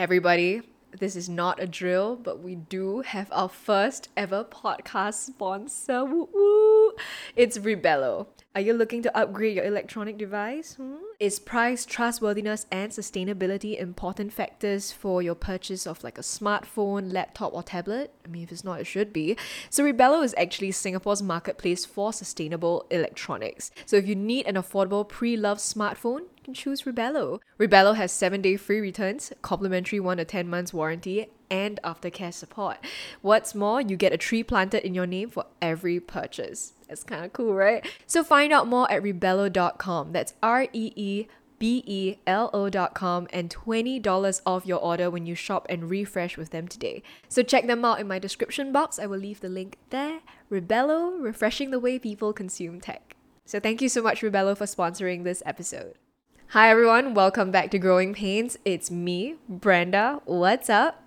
Everybody, this is not a drill, but we do have our first ever podcast sponsor. Woo woo! It's Reebelo. Are you looking to upgrade your electronic device? Hmm? Is price, trustworthiness, and sustainability important factors for your purchase of like a smartphone, laptop, or tablet? I mean, if it's not, it should be. So, Reebelo is actually Singapore's marketplace for sustainable electronics. So, if you need an affordable pre loved smartphone, can choose Reebelo. Reebelo has 7 day free returns, complimentary 1 to 10 months warranty, and aftercare support. What's more, you get a tree planted in your name for every purchase. That's kind of cool, right? So find out more at reebelo.com. That's R E E B E L O.com and $20 off your order when you shop and refresh with them today. So check them out in my description box. I will leave the link there. Reebelo, refreshing the way people consume tech. So thank you so much, Reebelo, for sponsoring this episode. Hi everyone, welcome back to Growing Pains. It's me, Brenda. What's up?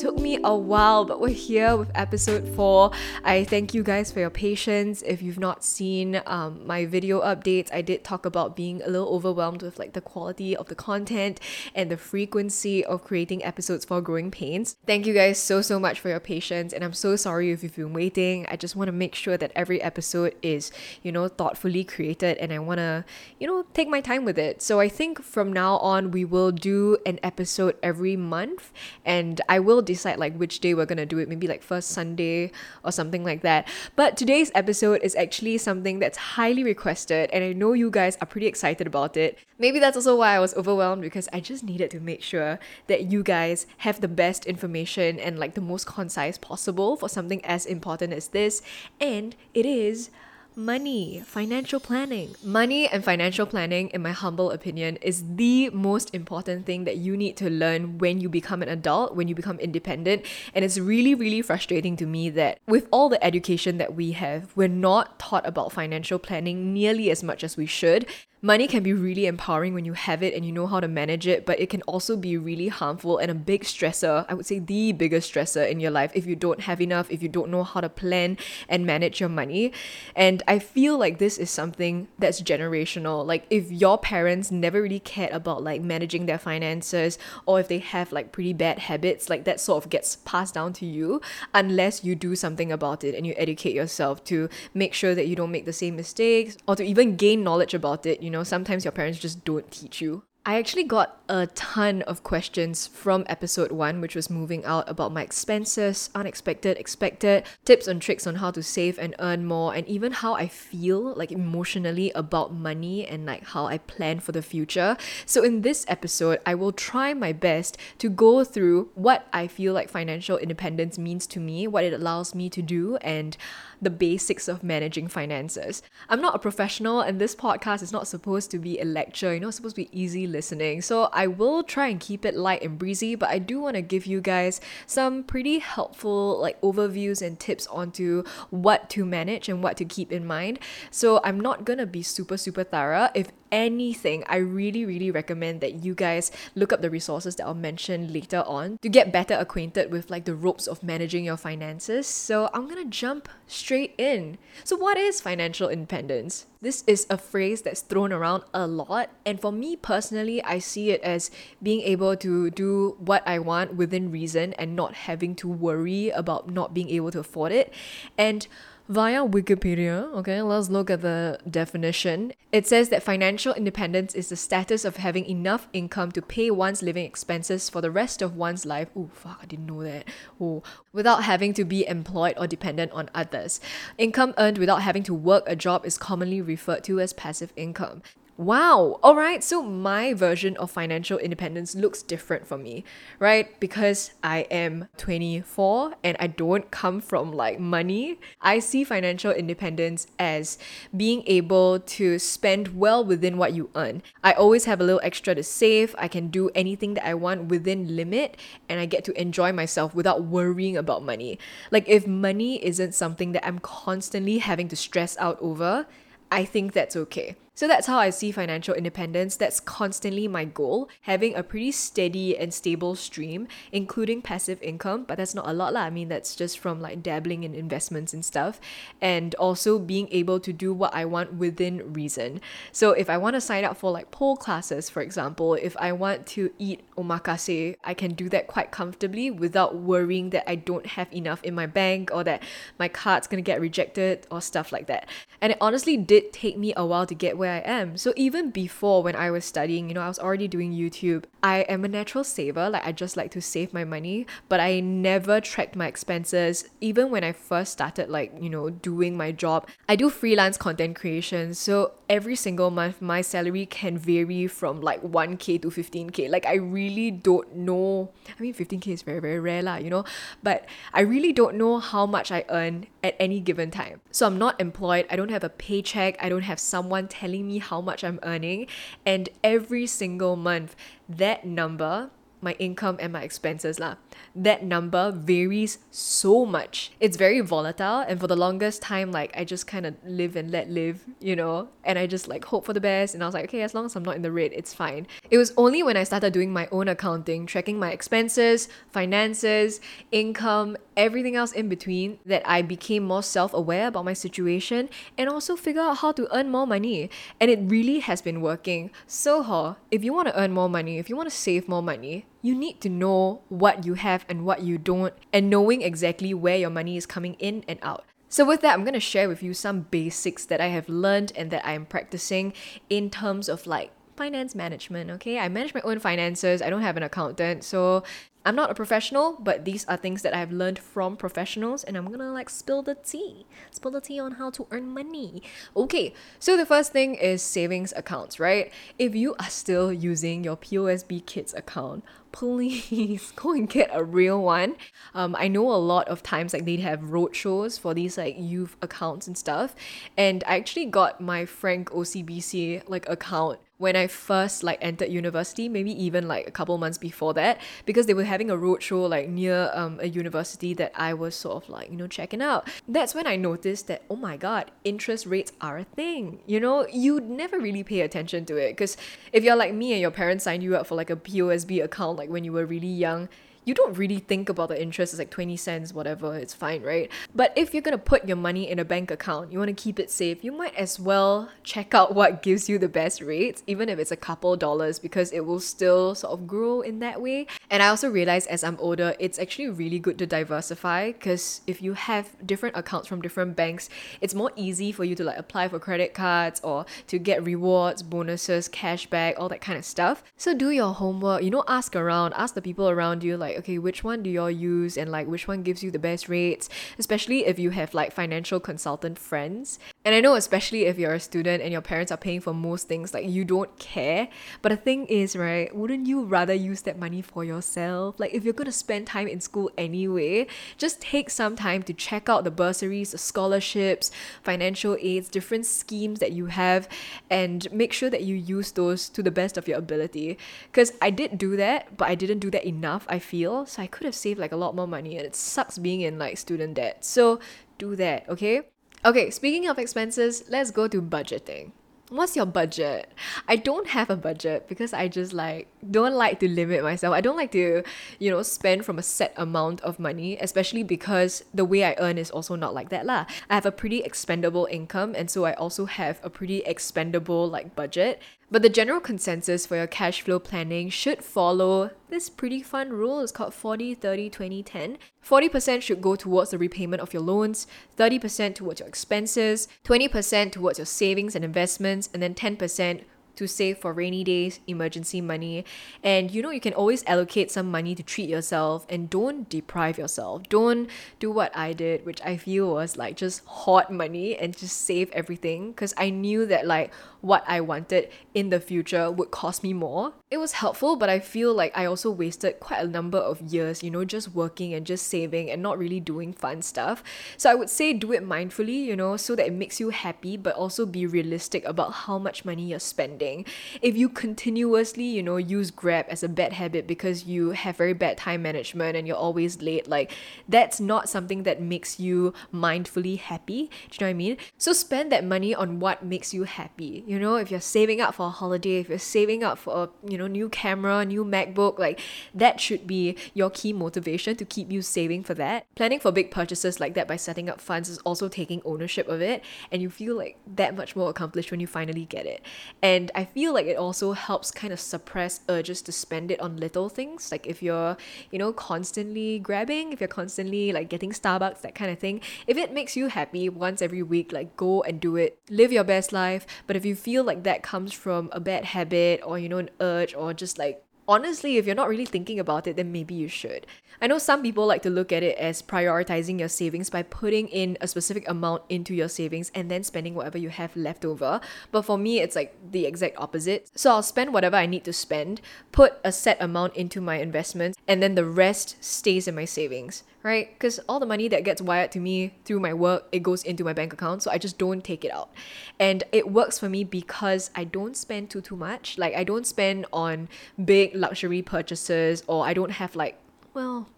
Took me a while, but we're here with episode four. I thank you guys for your patience. If you've not seen um, my video updates, I did talk about being a little overwhelmed with like the quality of the content and the frequency of creating episodes for Growing Pains. Thank you guys so so much for your patience, and I'm so sorry if you've been waiting. I just want to make sure that every episode is you know thoughtfully created, and I want to you know take my time with it. So I think from now on we will do an episode every month, and I will decide like which day we're gonna do it, maybe like first Sunday or something like that. But today's episode is actually something that's highly requested, and I know you guys are pretty excited about it. Maybe that's also why I was overwhelmed because I just needed to make sure that you guys have the best information and like the most concise possible for something as important as this, and it is money, financial planning. Money and financial planning, in my humble opinion, is the most important thing that you need to learn when you become an adult, when you become independent. And it's really, really frustrating to me that with all the education that we have, we're not taught about financial planning nearly as much as we should. Money can be really empowering when you have it and you know how to manage it, but it can also be really harmful and a big stressor. I would say the biggest stressor in your life if you don't have enough, if you don't know how to plan and manage your money. And I feel like this is something that's generational. Like if your parents never really cared about like managing their finances or if they have like pretty bad habits, like that sort of gets passed down to you unless you do something about it and you educate yourself to make sure that you don't make the same mistakes or to even gain knowledge about it. You you know, sometimes your parents just don't teach you. I actually got a ton of questions from episode one, which was moving out about my expenses, unexpected, expected, tips and tricks on how to save and earn more, and even how I feel like emotionally about money and like how I plan for the future. So, in this episode, I will try my best to go through what I feel like financial independence means to me, what it allows me to do, and the basics of managing finances. I'm not a professional, and this podcast is not supposed to be a lecture, you know, it's supposed to be easy listening. So I will try and keep it light and breezy, but I do want to give you guys some pretty helpful like overviews and tips onto what to manage and what to keep in mind. So I'm not gonna be super, super thorough. If anything, I really, really recommend that you guys look up the resources that I'll mention later on to get better acquainted with like the ropes of managing your finances. So I'm gonna jump straight in. So, what is financial independence? This is a phrase that's thrown around a lot, and for me personally, I see it as being able to do what I want within reason and not having to worry about not being able to afford it. And Via Wikipedia, okay, let's look at the definition. It says that financial independence is the status of having enough income to pay one's living expenses for the rest of one's life. Oh, fuck, I didn't know that. Oh, without having to be employed or dependent on others. Income earned without having to work a job is commonly referred to as passive income. Wow. All right. So my version of financial independence looks different for me, right? Because I am 24 and I don't come from like money. I see financial independence as being able to spend well within what you earn. I always have a little extra to save. I can do anything that I want within limit and I get to enjoy myself without worrying about money. Like if money isn't something that I'm constantly having to stress out over, I think that's okay So that's how I see financial independence. That's constantly my goal, having a pretty steady and stable stream, including passive income, but that's not a lot lah. I mean, that's just from like dabbling in investments and stuff, and also being able to do what I want within reason. So if I want to sign up for like pole classes, for example, if I want to eat omakase, I can do that quite comfortably without worrying that I don't have enough in my bank or that my card's gonna get rejected or stuff like that. And it honestly did take me a while to get where I am. So even before when I was studying, you know, I was already doing YouTube. I am a natural saver, like I just like to save my money, but I never tracked my expenses. Even when I first started like, you know, doing my job, I do freelance content creation. So every single month my salary can vary from like 1k to 15k. Like I really don't know. I mean 15k is very very rare lah, you know, but I really don't know how much I earn at any given time. So I'm not employed, I don't have a paycheck, I don't have someone telling me how much I'm earning, and every single month that number my income and my expenses lah. That number varies so much. It's very volatile and for the longest time like I just kind of live and let live, you know, and I just like hope for the best and I was like okay, as long as I'm not in the red, it's fine. It was only when I started doing my own accounting, tracking my expenses, finances, income, everything else in between that I became more self-aware about my situation and also figure out how to earn more money. And it really has been working. So, if you want to earn more money, if you want to save more money, you need to know what you have and what you don't, and knowing exactly where your money is coming in and out. So, with that, I'm going to share with you some basics that I have learned and that I am practicing in terms of like finance management. Okay, I manage my own finances, I don't have an accountant, so I'm not a professional, but these are things that I've learned from professionals, and I'm gonna like spill the tea. Spill the tea on how to earn money. Okay, so the first thing is savings accounts, right? If you are still using your POSB Kids account, please go and get a real one. Um, I know a lot of times like they'd have roadshows for these like youth accounts and stuff, and I actually got my Frank OCBC like account when I first like entered university, maybe even like a couple months before that, because they were having a roadshow like near um, a university that I was sort of like, you know, checking out. That's when I noticed that, oh my God, interest rates are a thing. You know, you'd never really pay attention to it because if you're like me and your parents signed you up for like a POSB account like when you were really young, you don't really think about the interest. It's like 20 cents, whatever, it's fine, right? But if you're gonna put your money in a bank account, you wanna keep it safe, you might as well check out what gives you the best rates, even if it's a couple dollars, because it will still sort of grow in that way. And I also realized as I'm older, it's actually really good to diversify because if you have different accounts from different banks, it's more easy for you to like apply for credit cards or to get rewards, bonuses, cashback, all that kind of stuff. So do your homework, you know, ask around, ask the people around you, like, like okay which one do y'all use and like which one gives you the best rates? Especially if you have like financial consultant friends and i know especially if you're a student and your parents are paying for most things like you don't care but the thing is right wouldn't you rather use that money for yourself like if you're to spend time in school anyway just take some time to check out the bursaries the scholarships financial aids different schemes that you have and make sure that you use those to the best of your ability because i did do that but i didn't do that enough i feel. So I could have saved like a lot more money and it sucks being in like student debt. So do that, okay? Okay, speaking of expenses, let's go to budgeting. What's your budget? I don't have a budget because I just like don't like to limit myself. I don't like to, you know, spend from a set amount of money, especially because the way I earn is also not like that lah. I have a pretty expendable income and so I also have a pretty expendable like budget. But the general consensus for your cash flow planning should follow this pretty fun rule. It's called 40 30 20 10. 40% should go towards the repayment of your loans, 30% towards your expenses, 20% towards your savings and investments, and then 10% to save for rainy days, emergency money. And you know, you can always allocate some money to treat yourself and don't deprive yourself. Don't do what I did, which I feel was like just hoard money and just save everything because I knew that like what I wanted in the future would cost me more. It was helpful, but I feel like I also wasted quite a number of years, you know, just working and just saving and not really doing fun stuff. So I would say do it mindfully, you know, so that it makes you happy, but also be realistic about how much money you're spending. If you continuously, you know, use Grab as a bad habit because you have very bad time management and you're always late, like that's not something that makes you mindfully happy. Do you know what I mean? So spend that money on what makes you happy. You know, if you're saving up for a holiday, if you're saving up for you know, new camera, new MacBook, like that should be your key motivation to keep you saving for that. Planning for big purchases like that by setting up funds is also taking ownership of it and you feel like that much more accomplished when you finally get it. And I feel like it also helps kind of suppress urges to spend it on little things. Like if you're, you know, constantly grabbing, if you're constantly like getting Starbucks, that kind of thing. If it makes you happy once every week, like go and do it. Live your best life. But if you feel like that comes from a bad habit or, you know, an urge or just like honestly, if you're not really thinking about it, then maybe you should. I know some people like to look at it as prioritizing your savings by putting in a specific amount into your savings and then spending whatever you have left over. But for me, it's like the exact opposite. So I'll spend whatever I need to spend, put a set amount into my investments, and then the rest stays in my savings right? Because all the money that gets wired to me through my work, it goes into my bank account. So I just don't take it out. And it works for me because I don't spend too too much. Like I don't spend on big luxury purchases or I don't have like, well,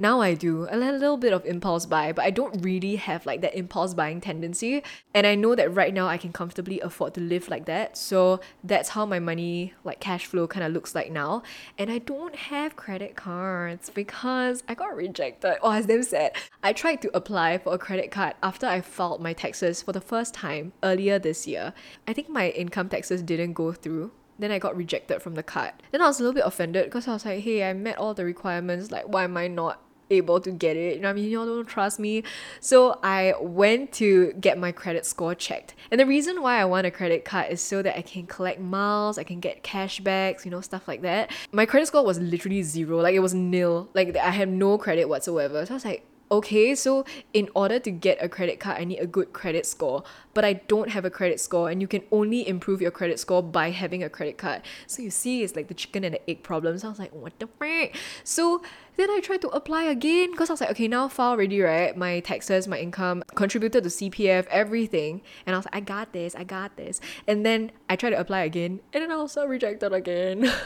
now I do a little bit of impulse buy, but I don't really have like that impulse buying tendency. And I know that right now I can comfortably afford to live like that. So that's how my money, like cash flow, kind of looks like now. And I don't have credit cards because I got rejected. Oh, as them said, I tried to apply for a credit card after I filed my taxes for the first time earlier this year. I think my income taxes didn't go through then I got rejected from the card. Then I was a little bit offended because I was like, hey, I met all the requirements. Like, why am I not able to get it. You know what I mean? Y'all don't trust me. So I went to get my credit score checked. And the reason why I want a credit card is so that I can collect miles, I can get cashbacks, you know, stuff like that. My credit score was literally zero. Like it was nil. Like I had no credit whatsoever. So I was like, okay, so in order to get a credit card, I need a good credit score, but I don't have a credit score, and you can only improve your credit score by having a credit card. So you see, it's like the chicken and the egg problem. So I was like, what the frick? So then I tried to apply again because I was like, okay, now file ready, right? My taxes, my income, contributed to CPF, everything. And I was like, I got this, I got this. And then I tried to apply again, and then I also rejected again.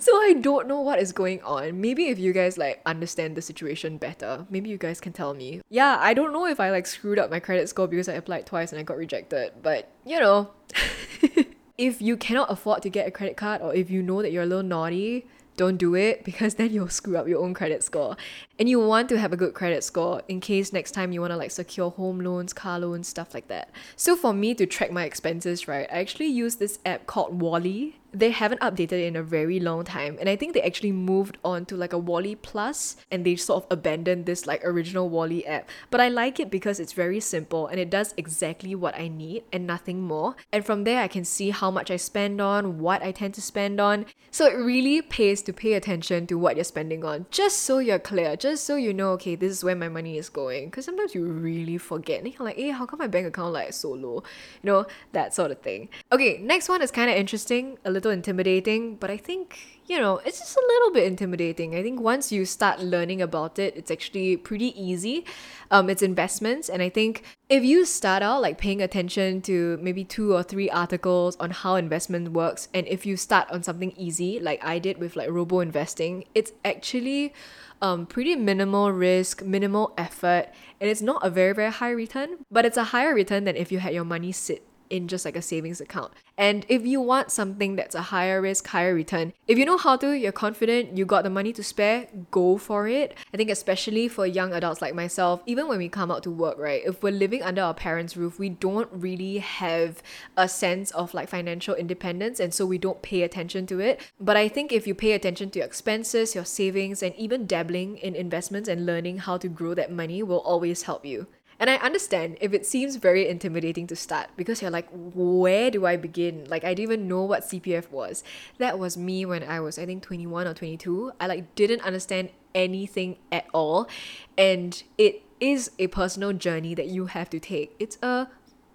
so I don't know what is going on. Maybe if you guys like understand the situation better, maybe you guys can tell me. Yeah, I don't know if I like screwed up my credit score because I applied twice and I got rejected, but you know. if you cannot afford to get a credit card or if you know that you're a little naughty, don't do it because then you'll screw up your own credit score. And you want to have a good credit score in case next time you want to like secure home loans, car loans, stuff like that. So for me to track my expenses, right, I actually use this app called Wally they haven't updated it in a very long time. And i think they actually moved on to like a wally plus and they sort of abandoned this like original wally app. But i like it because it's very simple and it does exactly what i need and nothing more. And from there i can see how much i spend on what i tend to spend on. So it really pays to pay attention to what you're spending on just so you're clear just so you know okay this is where my money is going. Because sometimes you really forget and you're like hey how come my bank account like so low? You know that sort of thing. Okay next one is kind of interesting a little little intimidating, but I think, you know, it's just a little bit intimidating. I think once you start learning about it, it's actually pretty easy. Um, it's investments. And I think if you start out like paying attention to maybe two or three articles on how investment works, and if you start on something easy, like I did with like robo investing, it's actually um, pretty minimal risk, minimal effort, and it's not a very, very high return, but it's a higher return than if you had your money sit in just like a savings account. And if you want something that's a higher risk, higher return, if you know how to, you're confident, you got the money to spare, go for it. I think, especially for young adults like myself, even when we come out to work, right? If we're living under our parents' roof, we don't really have a sense of like financial independence, and so we don't pay attention to it. But I think if you pay attention to your expenses, your savings, and even dabbling in investments and learning how to grow that money will always help you. And I understand if it seems very intimidating to start because you're like, where do I begin? Like, I didn't even know what CPF was. That was me when I was, I think, 21 or 22. I like didn't understand anything at all. And it is a personal journey that you have to take. It's a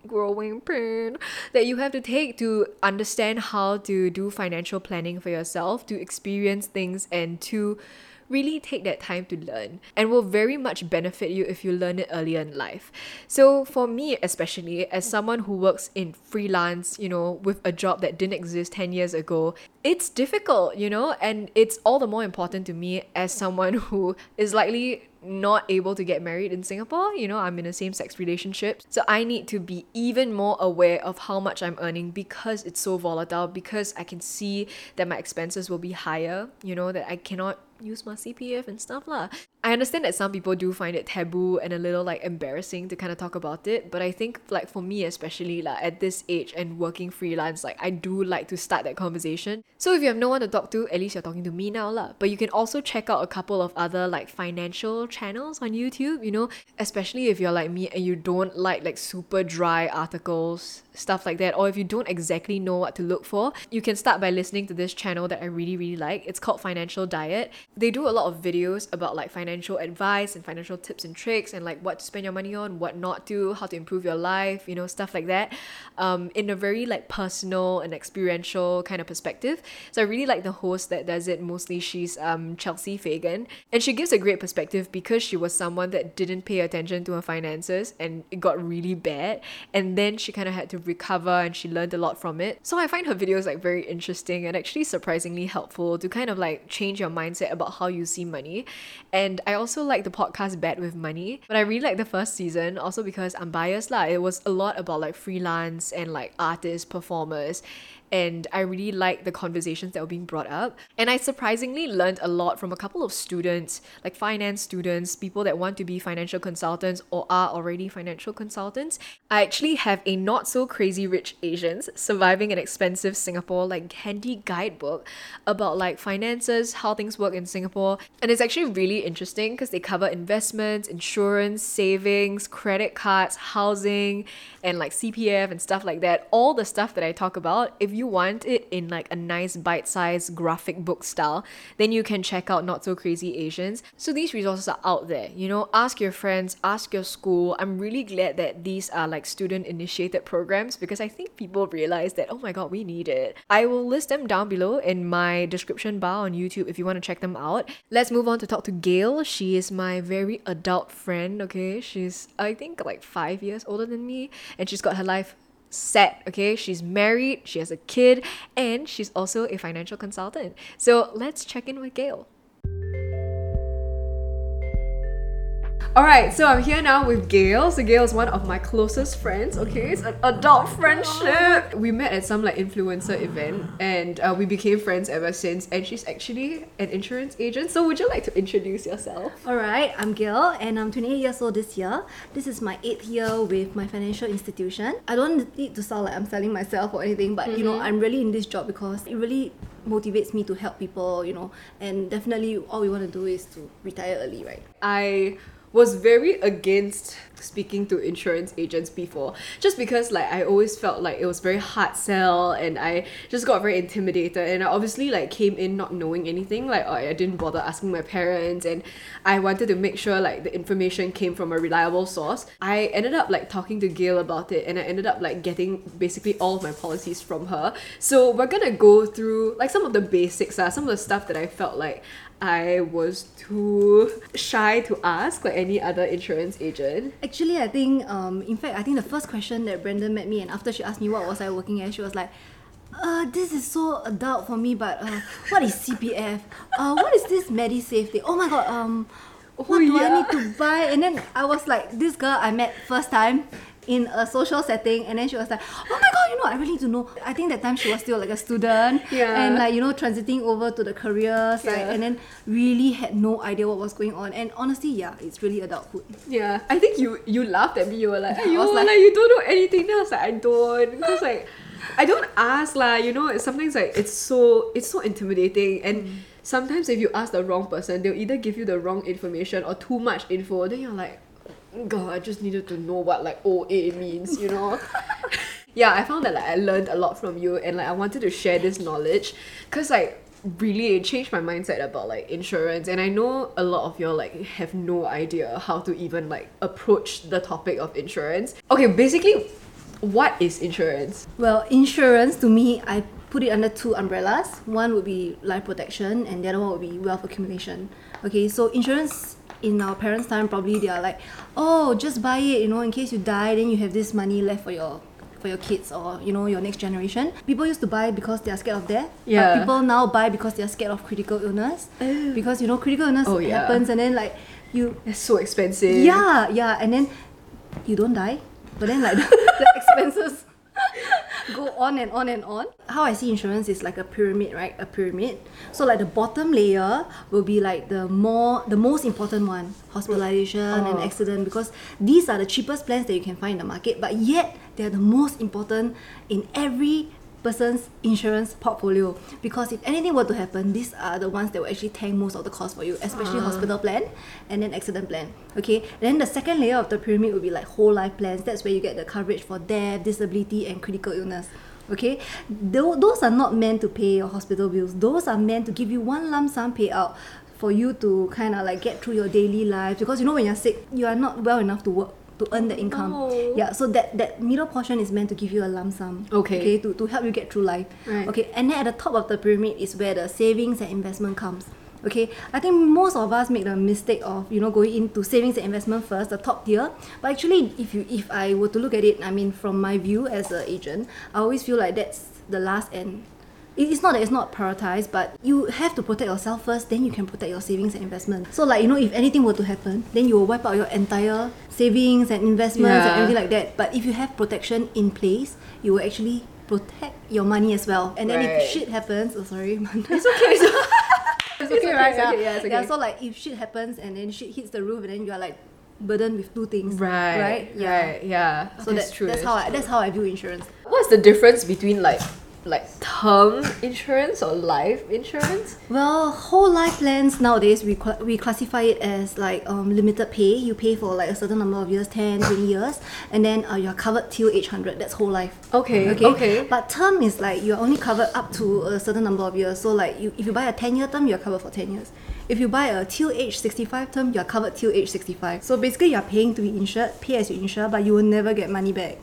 growing pain that you have to take to understand how to do financial planning for yourself, to experience things and to really take that time to learn and will very much benefit you if you learn it earlier in life. So for me especially as someone who works in freelance, you know, with a job that didn't exist 10 years ago, it's difficult, you know, and it's all the more important to me as someone who is likely not able to get married in Singapore. You know, I'm in a same sex relationship. So I need to be even more aware of how much I'm earning because it's so volatile, because I can see that my expenses will be higher, you know, that I cannot use my CPF and stuff lah. I understand that some people do find it taboo and a little like embarrassing to kind of talk about it, but I think like for me especially like at this age and working freelance, like I do like to start that conversation. So if you have no one to talk to, at least you're talking to me now lah. But you can also check out a couple of other like financial channels on YouTube, you know, especially if you're like me and you don't like like super dry articles stuff like that or if you don't exactly know what to look for you can start by listening to this channel that i really really like. It's called financial diet. They do a lot of videos about like financial advice and financial tips and tricks and like what to spend your money on what not to how to improve your life you know stuff like that um, in a very like personal and experiential kind of perspective. So i really like the host that does it. Mostly she's um, chelsea fagan. And she gives a great perspective because she was someone that didn't pay attention to her finances and it got really bad. And then she kind of had to recover and she learned a lot from it. So I find her videos like very interesting and actually surprisingly helpful to kind of like change your mindset about how you see money. And I also like the podcast Bad with Money, but I really like the first season also because I'm biased lah. It was a lot about like freelance and like artists, performers and I really liked the conversations that were being brought up. And I surprisingly learned a lot from a couple of students, like finance students, people that want to be financial consultants or are already financial consultants. I actually have a not so crazy rich Asians surviving an expensive Singapore like handy guidebook about like finances, how things work in Singapore. And it's actually really interesting because they cover investments, insurance, savings, credit cards, housing, and like CPF and stuff like that. All the stuff that I talk about. If you want it in like a nice bite-sized graphic book style, then you can check out Not So Crazy Asians. So these resources are out there. You know, ask your friends, ask your school. I'm really glad that these are like student initiated programs because I think people realize that oh my god, we need it. I will list them down below in my description bar on YouTube if you want to check them out. Let's move on to talk to Gail. She is my very adult friend, okay? She's I think like 5 years older than me and she's got her life set, okay? She's married, she has a kid, and she's also a financial consultant. So let's check in with Gail. Alright, so I'm here now with Gail. So Gail is one of my closest friends, okay? It's an adult friendship. We met at some like influencer event and uh, we became friends ever since. And she's actually an insurance agent. So would you like to introduce yourself? Alright, I'm Gail and I'm 28 years old this year. This is my eighth year with my financial institution. I don't need to sound like I'm selling myself or anything, but you know, I'm really in this job because it really motivates me to help people, you know, and definitely all we want to do is to retire early, right? I was very against speaking to insurance agents before. Just because like I always felt like it was very hard sell and I just got very intimidated and I obviously like came in not knowing anything. Like I didn't bother asking my parents and I wanted to make sure like the information came from a reliable source. I ended up like talking to Gail about it and I ended up like getting basically all of my policies from her. So we're gonna go through like some of the basics uh, some of the stuff that I felt like I was too shy to ask like any other insurance agent. Actually, I think, um, in fact, I think the first question that Brenda met me and after she asked me what was I working as, she was like, uh, this is so adult for me, but uh, what is CPF? Uh, what is this MediSave thing? Oh my god, um, what Oh, do yeah. I need to buy? And then I was like, this girl I met first time in a social setting and then she was like oh my god you know I really need to know I think that time she was still like a student Yeah. and like you know transiting over to the career side Yeah. and then really had no idea what was going on and honestly yeah it's really adulthood Yeah, I think you you laughed at me. You were like, I you was like, like- you don't know anything. Then I was like, I don't, because like, I don't ask lah. You know, sometimes like it's so it's so intimidating, and mm. sometimes if you ask the wrong person, they'll either give you the wrong information or too much info. Then you're like, God, I just needed to know what like OA means. You know. yeah, I found that like I learned a lot from you, and like I wanted to share this knowledge, cause like really it changed my mindset about like insurance and i know a lot of y'all like have no idea how to even like approach the topic of insurance okay basically what is insurance Well, insurance to me, I put it under two umbrellas. One would be life protection, and the other one would be wealth accumulation. Okay, so insurance in our parents' time probably they are like, oh, just buy it, you know, in case you die, then you have this money left for your for your kids or you know your next generation. People used to buy because they are scared of death. Yeah. But people now buy because they are scared of critical illness. Oh. Because you know critical illness Oh, yeah. happens and then like you It's so expensive. yeah, yeah, and then you don't die, but then like the, the expenses go on and on and on. How I see insurance is like a pyramid, right? A pyramid. So like the bottom layer will be like the more the most important one, hospitalization and Oh. accident, because these are the cheapest plans that you can find in the market, but yet they're the most important in every person's insurance portfolio. Because if anything were to happen these are the ones that will actually tank most of the cost for you especially ah. hospital plan and then accident plan okay? Then the second layer of the pyramid would be like whole life plans. That's where you get the coverage for death disability and critical illness okay? Tho- those are not meant to pay your hospital bills. Those are meant to give you one lump sum payout for you to kind of like get through your daily life. Because you know when you're sick you are not well enough to work to earn the income No. yeah so that that middle portion is meant to give you a lump sum Okay. okay to, to help you get through life Right. okay and then at the top of the pyramid is where the savings and investment comes okay i think most of us make the mistake of you know going into savings and investment first the top tier but actually if you if i were to look at it i mean from my view as an agent i always feel like that's the last and it- it's not that it's not prioritized, but you have to protect yourself first, then you can protect your savings and investment. So like you know, if anything were to happen, then you will wipe out your entire savings and investments and Yeah. everything like that. But if you have protection in place, you will actually protect your money as well. And then Right. if shit happens, oh sorry, It's okay. It's, it's okay, right? it's okay, yeah, okay. So like if shit happens and then shit hits the roof and then you are like burdened with two things. right. Right. Right. Yeah. So that's that, true. that's how I that's how I view insurance. What's the difference between like like term insurance or life insurance? Well, whole life plans nowadays we, cla we classify it as like um, limited pay. You pay for like a certain number of years, 10, 20 years, and then uh, you're covered till age 100. That's whole life. Okay, Okay. okay. But term is like you're only covered up to a certain number of years. So like you, if you buy a 10 year term, you're covered for 10 years. If you buy a till age 65 term, you're covered till age 65. So basically, you're paying to be insured, pay as you insure, but you will never get money back.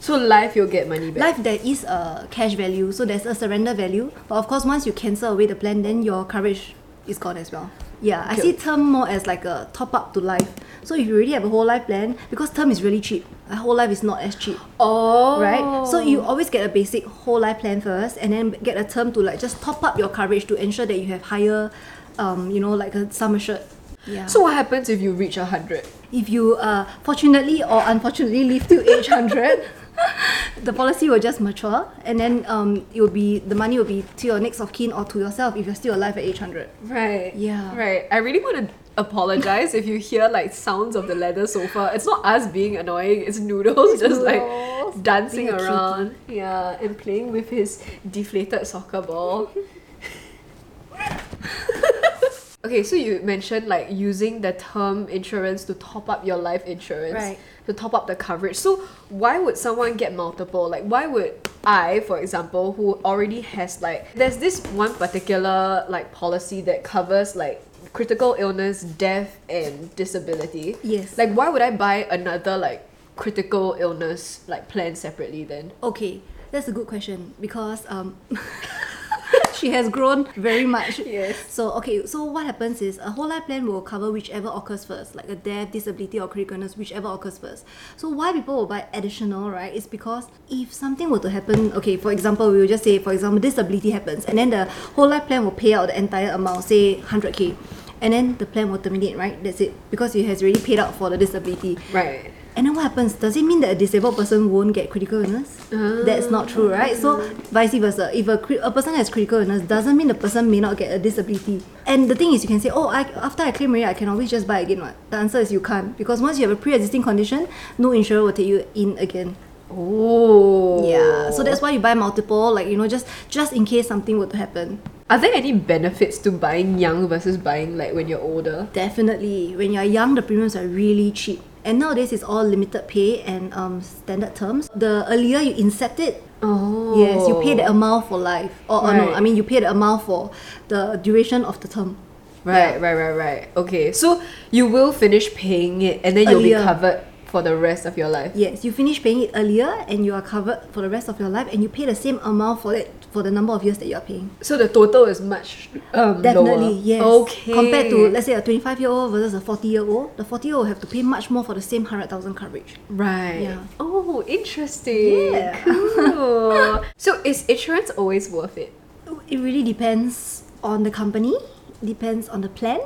So life you'll get money back. Life there is a cash value, so there's a surrender value. But of course, once you cancel away the plan, then your coverage is gone as well. Yeah, I see term more as like a top up to life. So if you already have a whole life plan, because term is really cheap, a whole life is not as cheap, oh. right? So you always get a basic whole life plan first, and then get a term to like just top up your coverage to ensure that you have higher, um, you know, like a sum assured. Yeah. So what happens if you reach a hundred? if you uh, fortunately or unfortunately live to age 100 the policy will just mature and then um, it will be the money will be to your next of kin or to yourself if you're still alive at age 100 Right. Yeah. Right. I really want to apologize if you hear like sounds of the leather sofa. It's not us being annoying. It's Noodles just like dancing being a cutie. around. Yeah, and playing with his deflated soccer ball. okay, so you mentioned like using the term insurance to top up your life insurance. Right. To top up the coverage. So why would someone get multiple? Like why would I, for example, who already has like there's this one particular like policy that covers like critical illness, death and disability. Yes. Like why would I buy another like critical illness like plan separately then? okay that's a good question because um, she has grown very much Yes. so okay so what happens is a whole life plan will cover whichever occurs first like a death disability or critical illness whichever occurs first so why people will buy additional right is because if something were to happen okay for example we will just say for example disability happens and then the whole life plan will pay out the entire amount say 100k and then the plan will terminate right that's it because it has already paid out for the disability Right. And then what happens? Does it mean that a disabled person won't get critical illness? Oh. That's not true, right? So vice versa. If a, a person has critical illness, doesn't mean the person may not get a disability. And the thing is, you can say, oh, I, after I claim already, I can always just buy again. What? The answer is you can't because once you have a pre-existing condition, no insurer will take you in again. Oh. Yeah. So that's why you buy multiple, like you know, just just in case something were to happen. Are there any benefits to buying young versus buying like when you're older? Definitely. When you're young, the premiums are really cheap. And nowadays, it's all limited pay and um, standard terms. The earlier you incept it, Oh. Yes, you pay the amount for life. Or, or no, I mean you pay the amount for the duration of the term. Right, right, right, right. Okay, so you will finish paying it and then you'll be covered for the rest of your life. Yes, you finish paying it earlier and you are covered for the rest of your life and you pay the same amount for it for the number of years that you are paying. So the total is much um, Definitely, lower. yes. Okay. Compared to let's say a 25 year old versus a 40 year old, the 40 year old have to pay much more for the same 100,000 coverage. Right. Yeah. Oh, interesting. Yeah. Cool. so is insurance always worth it? It really depends on the company, depends on the plan,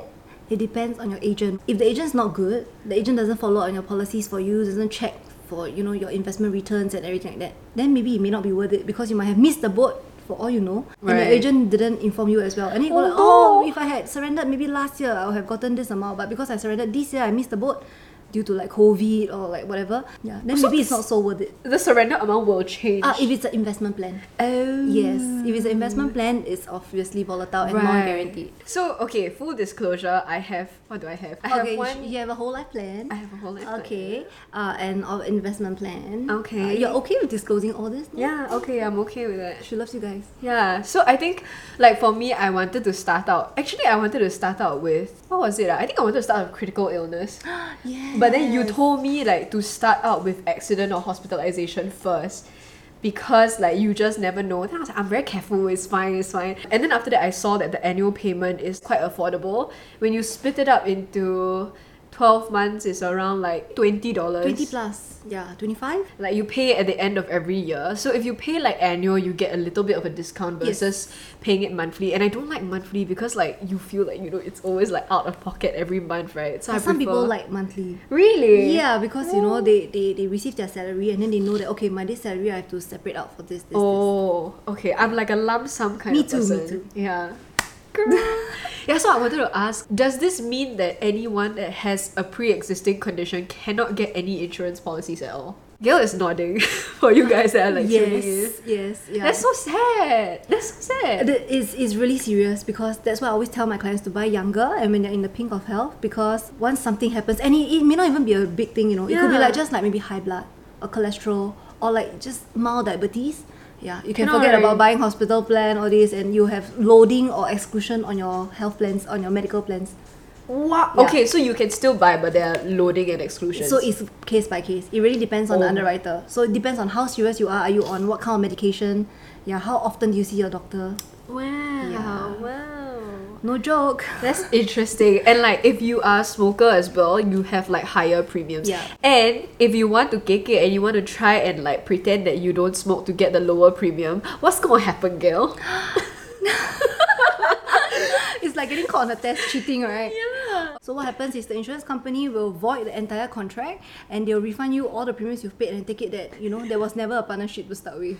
it depends on your agent. If the agent's not good, the agent doesn't follow on your policies for you, doesn't check for you know your investment returns and everything like that, then maybe it may not be worth it because you might have missed the boat for all you know, and Right. your agent didn't inform you as well. And you go like, Oh, oh, if I had surrendered maybe last year, I would have gotten this amount, but because I surrendered this year, I missed the boat due to like COVID or like whatever. Yeah, then So maybe it's not so worth it. The surrender amount will change. Ah, if it's an investment plan. oh. Yes, if it's an investment plan, it's obviously volatile and non-guaranteed. So okay, full disclosure, I have what do I have? I okay, have one. you have a whole life plan. I have a whole life plan. Okay, uh, and of investment plan. Okay. Uh, you're okay with disclosing all this? no? Yeah, okay, I'm okay with that. She loves you guys. Yeah, so I think like for me, I wanted to start out. Actually, I wanted to start out with what was it? ah? I think I wanted to start with critical illness. Yeah. But then you told me like to start out with accident or hospitalization first. Because like you just never know. Then I was like, I'm very careful, it's fine, it's fine. And then after that I saw that the annual payment is quite affordable. When you split it up into 12 months is around like $20. 20 plus. Yeah, 25? Like you pay at the end of every year. So if you pay like annual, you get a little bit of a discount Yes. versus paying it monthly. And I don't like monthly because like you feel like you know it's always like out of pocket every month, right? So some people like monthly. really Yeah, because you know oh. they, they, they receive their salary and then they know that okay, my this salary I have to separate out for this, this, this. Oh, okay. I'm like a lump sum kind Me of too, me person. too. Yeah. Girl. yeah, so I wanted to ask, does this mean that anyone that has a pre-existing condition cannot get any insurance policies at all? Gail is nodding for you guys that are like yes, yes, yeah. That's so sad. That's so sad. It's, is really serious because that's why I always tell my clients to buy younger and when they're in the pink of health because once something happens and it, it may not even be a big thing you know it could be like just like maybe high blood or cholesterol or like just mild diabetes yeah you can Cannot, forget right? about buying hospital plan all this and you have loading or exclusion on your health plans on your medical plans Wow. Yeah. Okay, so you can still buy, but there are loading and exclusions. so it's case by case it really depends on the Oh. underwriter so it depends on how serious you are are you on what kind of medication yeah how often do you see your doctor wow. Yeah. Wow. No joke That's interesting. And like if you are a smoker as well, you have like higher premiums. Yeah. And if you want to kick it and you want to try and like pretend that you don't smoke to get the lower premium, what's gonna happen, girl? it's like getting caught on a test cheating, right? Yeah. So what happens is the insurance company will void the entire contract and they'll refund you all the premiums you've paid and take it that you know there was never a partnership to start with.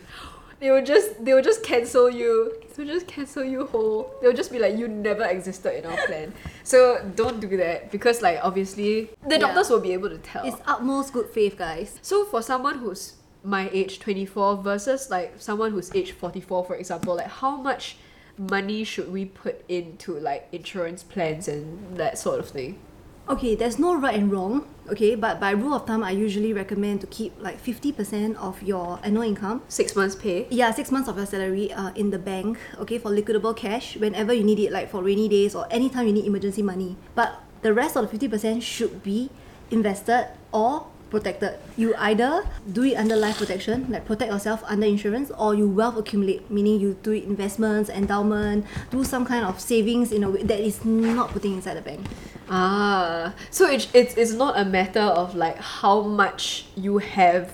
They will just they will just cancel you. They'll just cancel you whole. They'll just be like you never existed in our plan. So don't do that because like obviously the doctors will be able to tell. It's utmost good faith, guys. So for someone who's my age 24 versus like someone who's age 44 for example, like how much money should we put into like insurance plans and that sort of thing? Okay, there's no right and wrong. Okay, but by rule of thumb, I usually recommend to keep like fifty percent of your annual income. 6 months pay? Yeah, six months of your salary uh, in the bank, okay, for liquidable cash whenever you need it, like for rainy days or anytime you need emergency money. But the rest of the 50% should be invested or protected. You either do it under life protection, like protect yourself under insurance, or you wealth accumulate, meaning you do investments, endowment, do some kind of savings in a way that is not putting inside the bank. Ah, so it, it's, it's not a matter of like how much you have.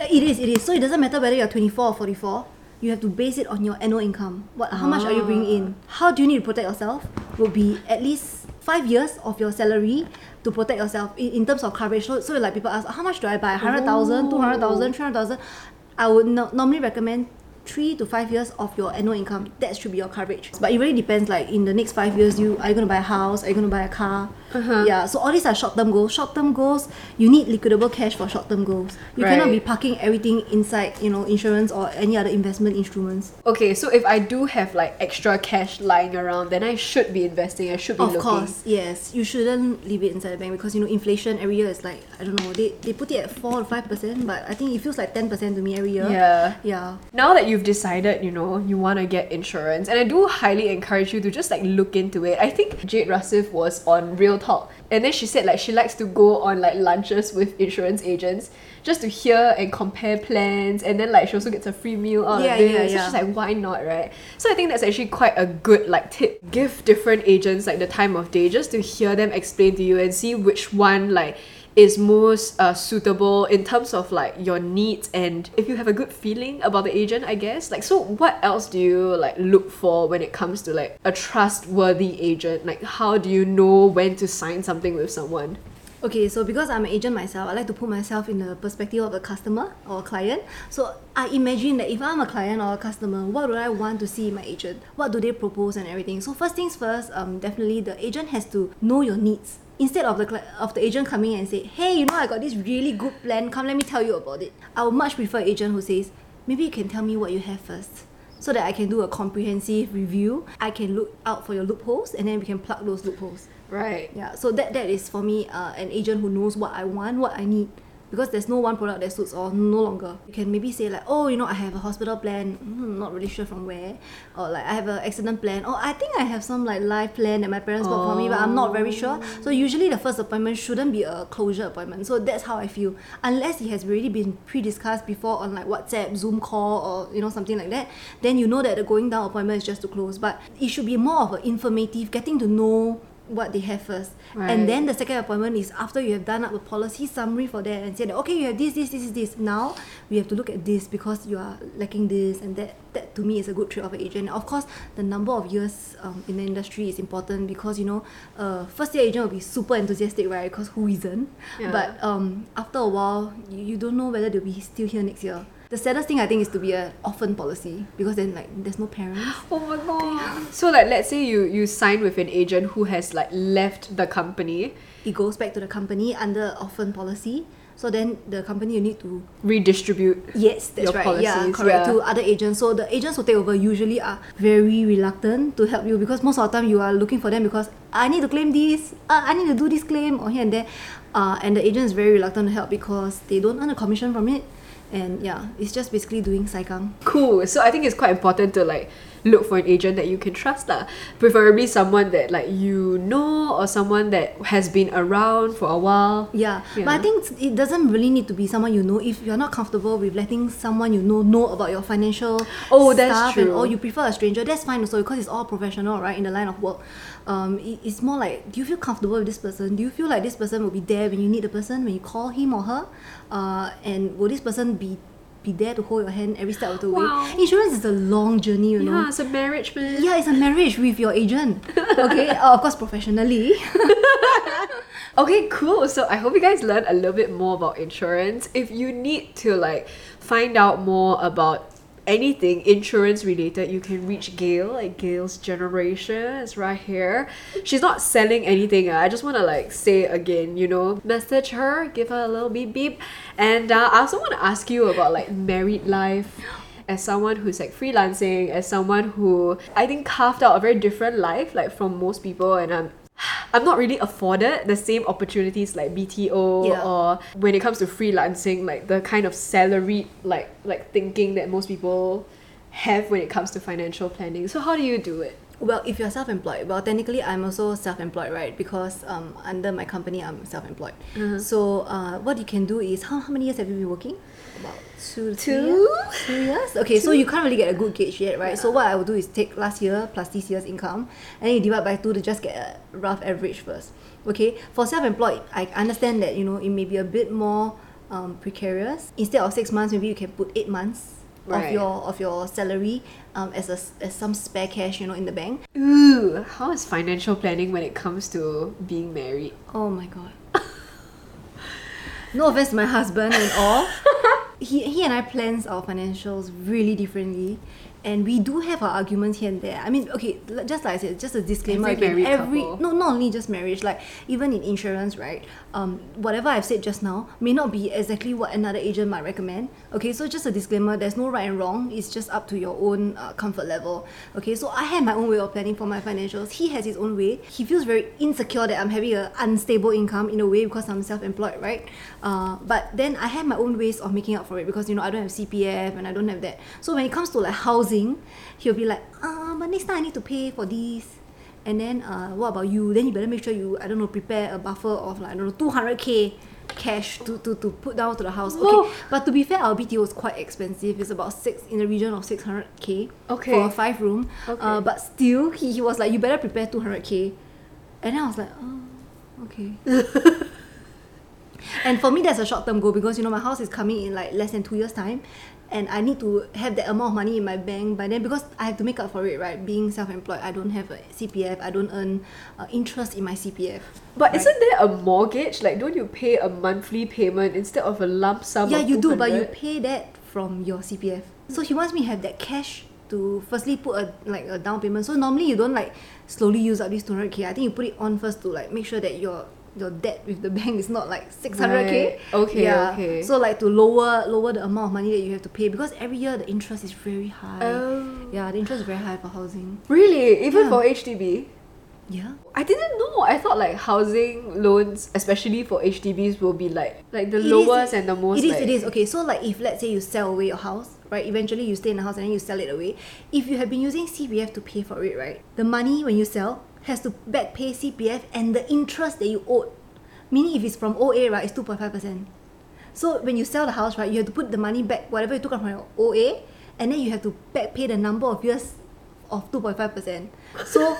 Uh, It is, it is. So it doesn't matter whether you're 24 or 44. You have to base it on your annual income. What, how much are you bringing in? How do you need to protect yourself? Will be at least five years of your salary to protect yourself in, in terms of coverage. So, so like people ask, how much do I buy? 100,000, 200,000, 300,000? I would no, normally recommend three to five years of your annual income. That should be your coverage. But it really depends. Like in the next five years, you are you gonna buy a house? Are you gonna buy a car? Uh-huh. Yeah. So all these are short term goals. Short term goals, you need liquidable cash for short term goals. You cannot be parking everything inside, you know, insurance or any other investment instruments. Okay, so if I do have like extra cash lying around, then I should be investing. I should be Of looking. Of course, yes. You shouldn't leave it inside the bank because you know inflation every year is like I don't know. They, they put it at four or five percent, but I think it feels like ten percent to me every year. Yeah. Yeah. Now that you've decided, you know, you want to get insurance, and I do highly encourage you to just like look into it. I think Jade Rasif was on Real Talk And then she said like she likes to go on like lunches with insurance agents just to hear and compare plans and then like she also gets a free meal out Yeah, of it. yeah, so yeah. she's like, why not, right? So I think that's actually quite a good like tip. Give different agents like the time of day just to hear them explain to you and see which one like is most uh, suitable in terms of like your needs and if you have a good feeling about the agent i guess like so what else do you like look for when it comes to like a trustworthy agent like how do you know when to sign something with someone Okay, so because I'm an agent myself, I like to put myself in the perspective of a customer or a client. So I imagine that if I'm a client or a customer, what do I want to see in my agent? What do they propose and everything? So first things first, um, definitely the agent has to know your needs. Instead of the cli- of the agent coming and say, hey, you know, I got this really good plan. Come, let me tell you about it. I would much prefer agent who says, maybe you can tell me what you have first. So that I can do a comprehensive review. I can look out for your loopholes and then we can plug those loopholes. right Yeah, so that that is for me uh, an agent who knows what I want, what I need. Because there's no one product that suits all, no longer. You can maybe say like, oh, you know, I have a hospital plan, hmm, not really sure from where, or like I have an accident plan, or I think I have some like life plan that my parents bought for me, but I'm not very sure. So usually the first appointment shouldn't be a closure appointment. So that's how I feel. Unless it has already been pre-discussed before on like WhatsApp, Zoom call, or you know something like that, then you know that the going down appointment is just to close. But it should be more of an informative, getting to know what they have first. Right. And then the second appointment is after you have done up a policy summary for that and said, okay, you have this, this, this, this. Now we have to look at this because you are lacking this and that. That to me is a good trait of an agent. Of course, the number of years um, in the industry is important because you know, uh, first year agent will be super enthusiastic, right? Because who isn't? Yeah. But um, after a while, you, you don't know whether they'll be still here next year. The saddest thing I think is to be an orphan policy because then like there's no parents. oh my god so like let's say you you sign with an agent who has like left the company It goes back to the company under orphan policy. So then the company you need to redistribute Yes, that's your right. yeah, correct. yeah. To other agents. So the agents who take over usually are very reluctant to help you because most of the time you are looking for them because I need to claim this, uh, I need to do this claim or here and there. Uh, and the agent is very reluctant to help because they don't earn a commission from it. And yeah, it's just basically doing saikang. cool so i think it's quite important to like look for an agent that you can trust lah. preferably someone that like you know or someone that has been around for a while Yeah. But I think it doesn't really need to be someone you know. If you're not comfortable with letting someone you know know about your financial Oh, that's stuff and true. or you prefer a stranger, that's fine also because it's all professional, right? In the line of work, um, it, it's more like, do you feel comfortable with this person? Do you feel like this person will be there when you need the person when you call him or her? Uh, and will this person be be there to hold your hand every step of the way? Wow. Insurance is a long journey, you know. yeah it's a marriage man Yeah, it's a marriage with your agent. Okay, uh, of course, professionally. Okay, cool. So I hope you guys learned a little bit more about insurance. If you need to like find out more about anything insurance related, you can reach Gail at Gail's Generation. It's right here. She's not selling anything. uh, I just want to like say again, you know, message her, give her a little beep beep. And uh, I also want to ask you about like married life. As someone who's like freelancing, as someone who I think carved out a very different life, like from most people, and I'm I'm not really afforded the same opportunities like BTO Yeah. or when it comes to freelancing, like the kind of salary like like thinking that most people have when it comes to financial planning. So how do you do it? Well, if you're self-employed, well, technically I'm also self-employed, right? Because um, under my company, I'm self-employed. Mm-hmm. So uh, what you can do is, how, how many years have you been working? About two, Two? years? Two years? Okay, so you can't really get a good gauge yet, right? So what I will do is take last year plus this year's income, and then you divide by two to just get a rough average first. Okay, for self-employed, I understand that you know it may be a bit more um, precarious. Instead of six months, maybe you can put eight months Right. of your of your salary um, as a as some spare cash, you know, in the bank. Ooh, how is financial planning when it comes to being married? Oh my god. no offense to my husband and all. he, he and I plans our financials really differently. And we do have our arguments here and there. I mean, okay, just like I said, just a disclaimer Every again. every couple. no, not only just marriage, like even in insurance, right? Um, whatever I've said just now may not be exactly what another agent might recommend. Okay, so just a disclaimer: there's no right and wrong. It's just up to your own uh, comfort level. Okay, so I have my own way of planning for my financials. He has his own way. He feels very insecure that I'm having an unstable income in a way because I'm self-employed, right? Uh, but then I have my own ways of making up for it because you know I don't have CPF and I don't have that. So when it comes to like housing, he'll be like, ah, but next time I need to pay for this And then uh, what about you? Then you better make sure you I don't know prepare a buffer of like I don't know two hundred k cash to, to, to put down to the house. Whoa. Okay, but to be fair, our BTO is quite expensive. It's about six in the region of six hundred k Okay. for a five room. Okay. Uh, but still, he, he was like, you better prepare two hundred k, and then I was like, oh, okay. and for me, that's a short term goal because you know my house is coming in like less than two years time, and I need to have that amount of money in my bank by then because I have to make up for it, right? Being self employed, I don't have a CPF, I don't earn uh, interest in my CPF. But right? isn't there a mortgage? Like, don't you pay a monthly payment instead of a lump sum? Yeah, you do, but you pay that from your CPF. So he wants me to have that cash to firstly put a like a down payment. So normally you don't like slowly use up this 200k. I think you put it on first to like make sure that your your debt with the bank is not like 600k. Right. Okay, yeah. okay. So like to lower lower the amount of money that you have to pay because every year the interest is very high. Oh. Yeah, the interest is very high for housing. Really? Even Yeah. for HDB? Yeah. I didn't know. I thought like housing loans, especially for HDBs, will be like like the It is- lowest and the most. It is, like, it is. Okay, so like if let's say you sell away your house, right? Eventually you stay in the house and then you sell it away. If you have been using CPF to pay for it, right? The money when you sell has to back pay CPF and the interest that you owed. Meaning if it's from OA, right, it's 2.5%. So when you sell the house, right, you have to put the money back, whatever you took out from your OA, and then you have to back pay the number of years of 2.5%. So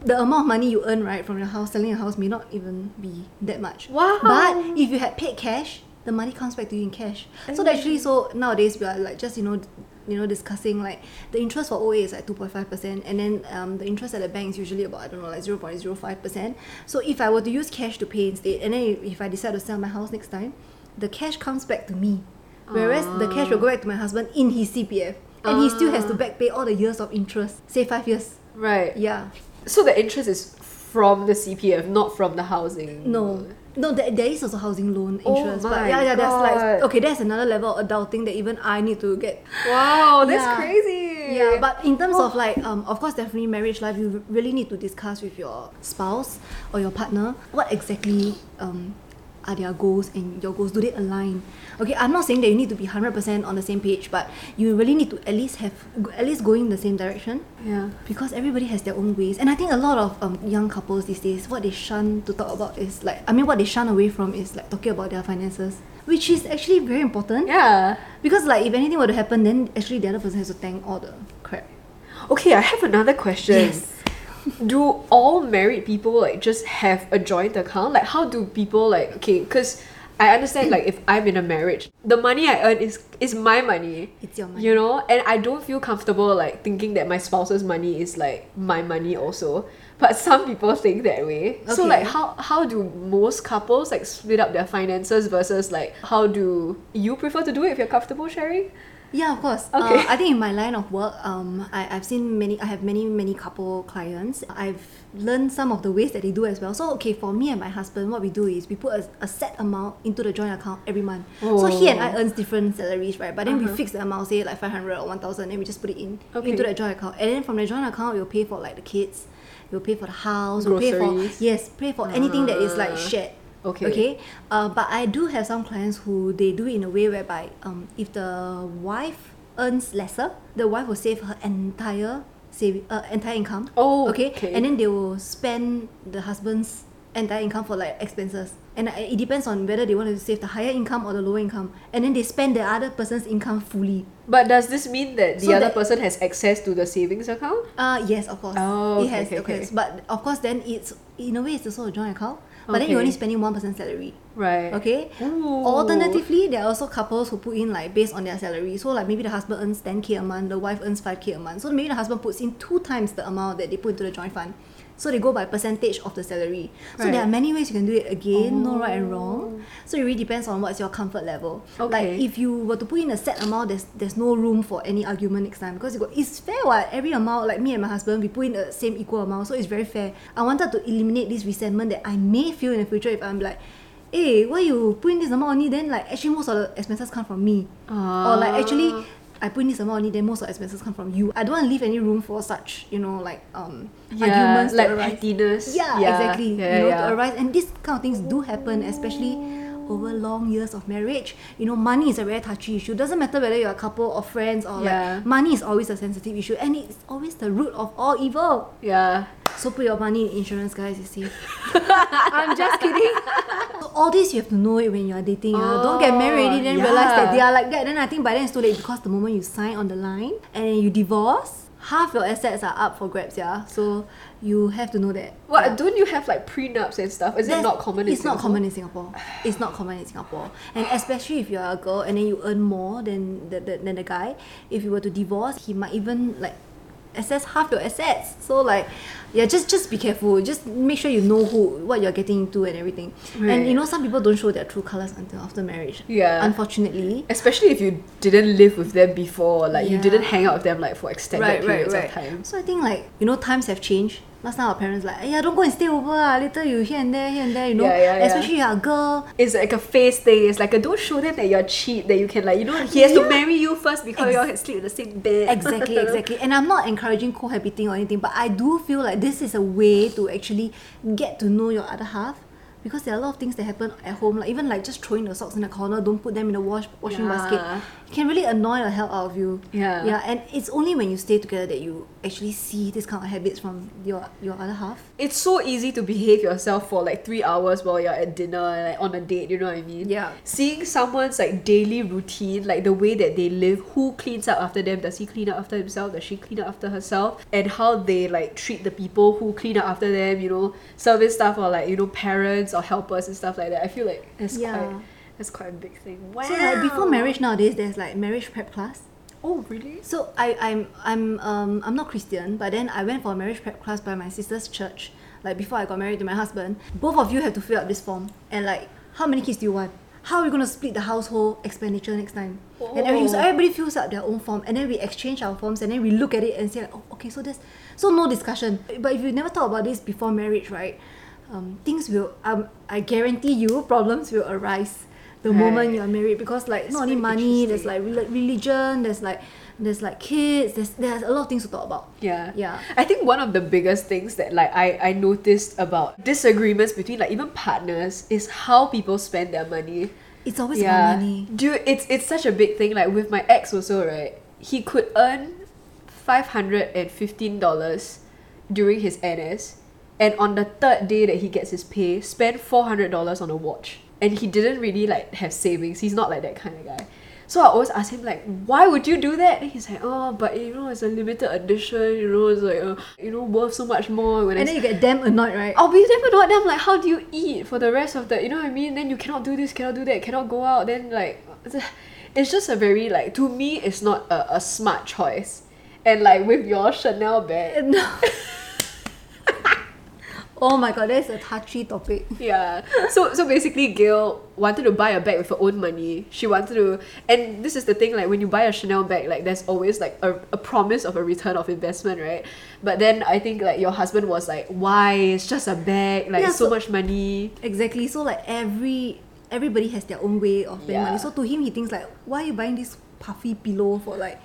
the amount of money you earn, right, from your house, selling your house may not even be that much. Wow. But if you had paid cash, the money comes back to you in cash. So actually, so nowadays we are like just you know, you know, discussing like the interest for OA is like two point five percent, and then um, the interest at the bank is usually about I don't know like zero point zero five percent. So if I were to use cash to pay instead, and then if, I decide to sell my house next time, the cash comes back to me, whereas the cash will go back to my husband in his CPF, and he still has to Ah. back pay all the years of interest, say five years. Right. Yeah. So the interest is from the CPF, not from the housing. No. No, there, there is also housing loan insurance Oh but yeah, yeah, that's like okay, that's another level of adulting that even I need to get. Wow, that's Yeah. crazy. Yeah, but in terms of like, um, of course, definitely marriage life, you really need to discuss with your spouse or your partner what exactly um, are their goals and your goals. Do they align? Okay, I'm not saying that you need to be hundred percent on the same page, but you really need to at least have at least going in the same direction yeah. because everybody has their own ways and i think a lot of um, young couples these days what they shun to talk about is like i mean what they shun away from is like talking about their finances which is actually very important Yeah. because like if anything were to happen then actually the other person has to thank all the crap Okay, I have another question. Yes. Do all married people like just have a joint account? Like, how do people like okay? Because I understand like if I'm in a marriage, the money I earn is is my money. It's your money. You know, and I don't feel comfortable like thinking that my spouse's money is like my money also. But some people think that way. Okay. So like how how do most couples like split up their finances versus like how do you prefer to do it if you're comfortable sharing? Yeah, of course. Okay. Uh, I think in my line of work, um, I, I've seen many, I have many, many couple clients. I've learned some of the ways that they do as well. So, okay, for me and my husband, what we do is we put a, a set amount into the joint account every month. So he and I Oh. earns different salaries, right? But then we Uh-huh. fix the amount, say like 500 or 1000, and we just put it in Okay. into that joint account. And then from the joint account, we'll pay for like the kids, we'll pay for the house, we'll pay for, yes, pay for anything that is like Ah. shared. Okay. Okay. Uh, but I do have some clients who they do it in a way whereby um, if the wife earns lesser, the wife will save her entire save uh, entire income. Oh, okay. okay. And then they will spend the husband's entire income for like expenses. And it depends on whether they want to save the higher income or the lower income. And then they spend the other person's income fully. But does this mean that the So other that- person has access to the savings account? Uh yes, of course. Oh, it has, okay. okay. But of course, then it's in a way it's also a joint account. But then you're only spending one person's salary. Right. Okay. Ooh. Alternatively, there are also couples who put in like based on their salary. So like maybe the husband earns 10k a month, the wife earns 5k a month. So maybe the husband puts in two times the amount that they put into the joint fund. So they go by percentage of the salary. So there are many ways you can do it again, no right and wrong. Oh. So it really depends on what's your comfort level. Okay. Like if you were to put in a set amount, there's there's no room for any argument next time because it's fair what every amount like me and my husband we put in the same equal amount, so it's very fair. I wanted to eliminate this resentment that I may feel in the future if I'm like, hey, why you put in this amount only? Then like actually most of the expenses come from me, or like actually. I put in this amount only, then most of the expenses come from you. I don't want to leave any room for such, you know, like um Yeah, arguments to like arise. pettiness. Yeah, exactly. Yeah, you know, yeah. to arise, and these kind of things do happen, especially over long years of marriage. You know, money is a very touchy issue. Doesn't matter whether you're a couple or friends or Yeah. like money is always a sensitive issue, and it's always the root of all evil. Yeah. So put your money in insurance, guys. You see. I'm just kidding. So all this you have to know it when you are dating. ah. Don't get married then realize that they are like that. Then I think by then it's too late because the moment you sign on the line and you divorce, half your assets are up for grabs. Yeah. So you have to know that. What Yeah. don't you have like prenups and stuff? Is it not common in It's not common in Singapore. It's not common in Singapore, and especially if you're a girl and then you earn more than the, the than the guy. If you were to divorce, he might even like assess half your assets. So like, yeah, just just be careful. Just make sure you know who what you're getting into and everything. And you know, some people don't show their true colors until after marriage. Yeah. Unfortunately. Especially if you didn't live with them before, like you didn't hang out with them like for extended periods of time. So I think like you know times have changed. Last time our parents like, yeah, don't go and stay over. Ah. Later you here and there, here and there. You know, Yeah, yeah, yeah. especially you're a girl. It's like a face thing. It's like a don't show them that you're cheap. That you can like you know he has to marry you first because Ex- you all sleep in the same bed. exactly exactly and i'm not encouraging cohabiting or anything but i do feel like this is a way to actually get to know your other half because there are a lot of things that happen at home like even like just throwing the socks in the corner don't put them in the wash washing basket can really annoy the hell out of you Yeah. yeah and it's only when you stay together that you actually see this kind of habits from your your other half It's so easy to behave yourself for like three hours while you're at dinner and like on a date. You know what I mean? Yeah. Seeing someone's like daily routine, like the way that they live, who cleans up after them? Does he clean up after himself? Does she clean up after herself? And how they like treat the people who clean up after them. You know, service staff or like you know parents or helpers and stuff like that. I feel like it's Yeah. quite that's quite a big thing. Wow. so like before marriage nowadays there's like marriage prep class Oh really? So I, I'm I'm um I'm not Christian, but then I went for a marriage prep class by my sister's church. Like before I got married to my husband, both of you have to fill up this form and like how many kids do you want? How are we gonna split the household expenditure next time? And everything. So Oh. everybody fills up their own form, and then we exchange our forms, and then we look at it and say, like, oh, okay, so this, so no discussion. But if you never thought about this before marriage, right? Um, things will um, I guarantee you problems will arise the moment you are married because like It's not only money, there's like religion, there's like there's like kids, there's there's a lot of things to talk about. Yeah. Yeah. I think one of the biggest things that like I, I noticed about disagreements between like even partners is how people spend their money. It's always about money. Dude, it's it's such a big thing. Like with my ex also, right? He could earn five hundred and fifteen dollars during his NS and on the third day that he gets his pay, spend four hundred dollars on a watch. And he didn't really like have savings. He's not like that kind of guy. So I always ask him like, why would you do that? And he's like, oh, but you know, it's a limited edition. You know, it's like, uh, you know, worth so much more. When And then you get damn annoyed, right? I'll be damn annoyed. Then I'm like, how do you eat for the rest of the, you know what I mean? Then you cannot do this, cannot do that, cannot go out. Then like, it's just a very like to me, it's not a, a smart choice. And like with your Chanel bag, No. oh my god, that's a touchy topic. yeah. So so basically, Gail wanted to buy a bag with her own money. She wanted to, and this is the thing. Like when you buy a Chanel bag, like there's always like a, a promise of a return of investment, right? But then I think like your husband was like, why? It's just a bag. Like Yeah, so so- much money. Exactly. So like every everybody has their own way of spending Yeah. money. So to him, he thinks like, why are you buying this puffy pillow for like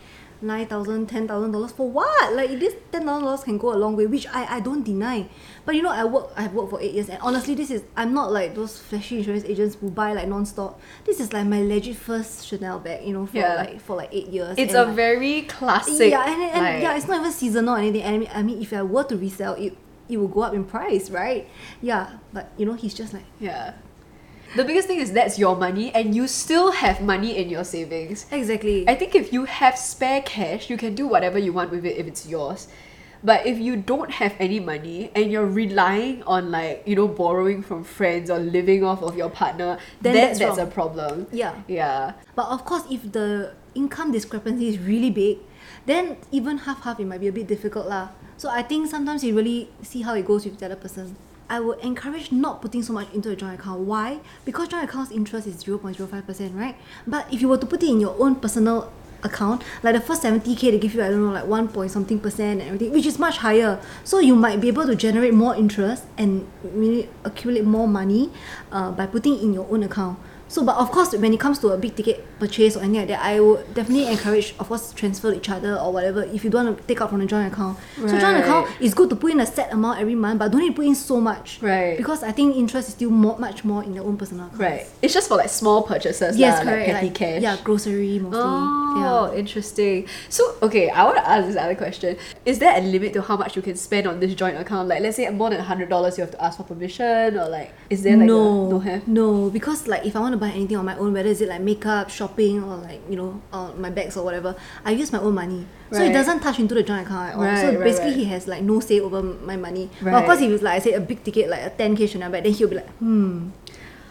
nine thousand, ten thousand dollars for what? Like this ten thousand dollars can go a long way, which I, I don't deny. But you know, I work I've worked for eight years and honestly this is I'm not like those flashy insurance agents who buy like non-stop. This is like my legit first Chanel bag, you know, for Yeah. like for like eight years. It's a like, very classic. yeah, and, and like- yeah, it's not even seasonal or anything. And I mean, I mean, if I were to resell it, it will go up in price, right? Yeah, but you know, he's just like, Yeah. The biggest thing is that's your money and you still have money in your savings. exactly. I think if you have spare cash, you can do whatever you want with it if it's yours. But if you don't have any money and you're relying on like, you know, borrowing from friends or living off of your partner, Then that's that's, a problem. yeah. Yeah. But of course, if the income discrepancy is really big, then even half half it might be a bit difficult lah. So I think sometimes you really see how it goes with the other person. I would encourage not putting so much into a joint account. Why? Because joint account's interest is 0.05%, right? But if you were to put it in your own personal account, like the first 70k they give you, I don't know, like 1 point something percent and everything, which is much higher. So you might be able to generate more interest and really accumulate more money uh, by putting in your own account. So, but of course, when it comes to a big ticket purchase or anything like that, I would definitely encourage, of course, transfer each other or whatever if you don't want to take out from the joint account. So, joint account is good to put in a set amount every month, but don't need to put in so much. Right. Because I think interest is still more, much more in your own personal account. Right. It's just for like small purchases. Yes, lah, correct. Like petty like, cash. Yeah, grocery mostly. Oh, yeah. Interesting. So, okay, I want to ask this other question. Is there a limit to how much you can spend on this joint account? Like, let's say more than $100, you have to ask for permission, or like, is there like no, a, no have? no, because like if I want to buy anything on my own, whether is it like makeup, shopping, or like you know, uh, my bags or whatever, I use my own money, so it doesn't touch into the joint account at all. Right, so right, basically, right. he has like no say over my money. But of course, Right. if it's like I say a big ticket like a 10k Chanel bag, then he'll be like, hmm.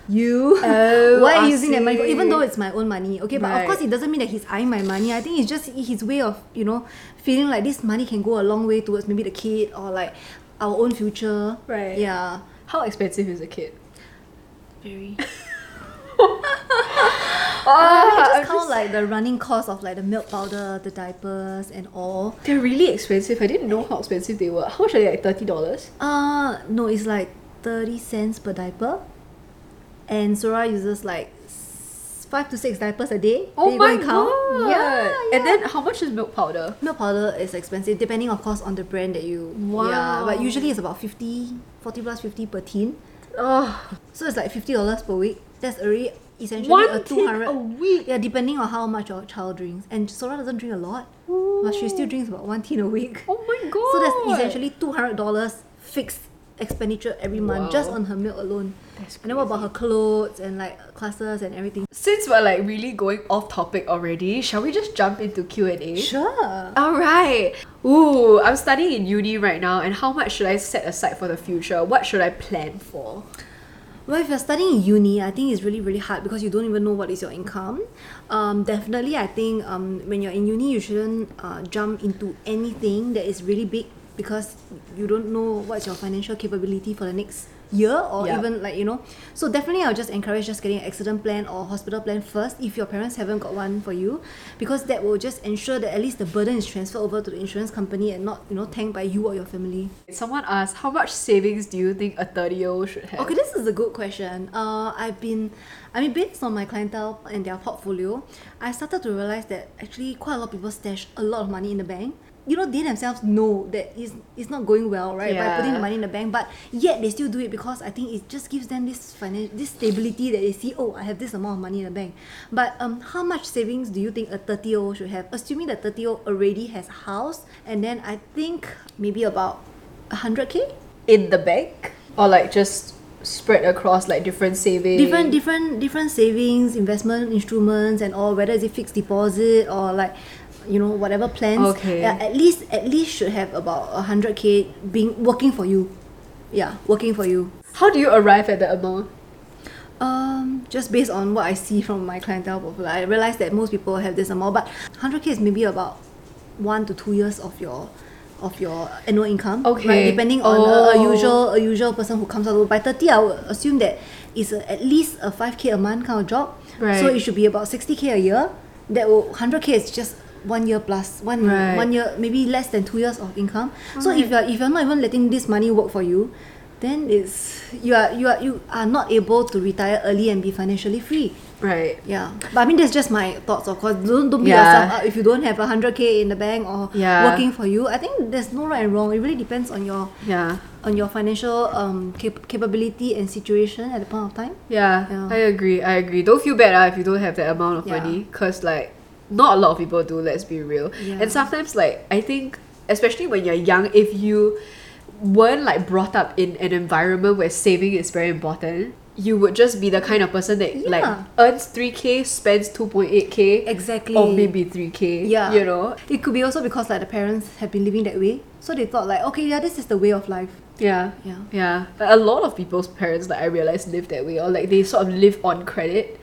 You, Oh, why are you using that money? for? Even though it's my own money, okay. But of course, it doesn't mean that he's eyeing my money. I think it's just his way of you know feeling like this money can go a long way towards maybe the kid or like our own future. Right. Yeah. How expensive is a kid? Very. Oh, I I'm just count like the running cost of like the milk powder, the diapers, and all. They're really expensive. I didn't know how expensive they were. How much are they? Like thirty dollars. Uh no, it's like thirty cents per diaper, and Sora uses like five to six diapers a day. Oh go my count. god! Yeah, yeah. And then how much is milk powder? milk powder is expensive depending of course on the brand that you. Yeah, but usually it's about 50, 40 plus fifty per tin. Oh, So it's like fifty dollars per week. That's already essentially one a tin two hundred a week. Yeah, depending on how much your child drinks. And Sora doesn't drink a lot, but she still drinks about one tin a week. Oh my god! So that's essentially two hundred dollars fixed expenditure every month just Wow. on her milk alone. That's And then what about her clothes and like classes and everything? Since we're like really going off topic already, shall we just jump into Q and A? Sure. All right. Ooh, I'm studying in uni right now, and how much should I set aside for the future? What should I plan for? Well, if you're studying in uni, I think it's really, really hard because you don't even know what is your income. Um, definitely, I think um, when you're in uni, you shouldn't uh, jump into anything that is really big because you don't know what's your financial capability for the next year or Yup. even like you know so definitely i'll just encourage just getting an accident plan or hospital plan first if your parents haven't got one for you because that will just ensure that at least the burden is transferred over to the insurance company and not you know tanked by you or your family Someone asked, how much savings do you think a 30 year old should have? Okay, this is a good question. Uh, I've been, I mean, based on my clientele and their portfolio, I started to realize that actually quite a lot of people stash a lot of money in the bank. You know, they themselves know that it's, it's not going well, right? By putting the money in the bank, but yet they still do it because I think it just gives them this finan- this stability that they see, oh, I have this amount of money in the bank. But um, how much savings do you think a 30 year old should have? Assuming that 30 year old already has a house, and then I think maybe about 100k? in the bank? Or like just spread across like different savings? different different different savings investment instruments and all whether is it fixed deposit or like you know whatever plans Okay. yeah, at least at least should have about a 100k being working for you yeah working for you How do you arrive at the amount? um just based on what i see from my clientele portfolio i realize that most people have this amount but 100k is maybe about one to two years of your of your annual income Okay. right depending on a, a Oh. usual a usual person who comes out by 30 i would assume that it's a, at least a 5k a month kind of job Right. so it should be about 60k a year that will 100k is just one year plus one Right. one year maybe less than two years of income so if you're if you're not even letting this money work for you then it's you are you are you are not able to retire early and be financially free Right. yeah but i mean that's just my thoughts of course don't, don't beat Yeah. yourself up if you don't have a 100k in the bank or Yeah. working for you i think there's no right and wrong it really depends on your Yeah. on your financial um cap- capability and situation at the point of time Yeah, Yeah. I agree. I agree. Don't feel bad ah, if you don't have that amount of Yeah. money, cause like not a lot of people do. Let's be real. Yeah. And sometimes like I think, especially when you're young, if you weren't like brought up in an environment where saving is very important, you would just be the kind of person that like earns three k, spends two point eight k, exactly or maybe three k. Yeah. you know. it could be also because like the parents have been living that way so they thought like okay yeah this is the way of life Yeah. yeah Yeah, a lot of people's parents, like I realize, live that way, or like they sort of live on credit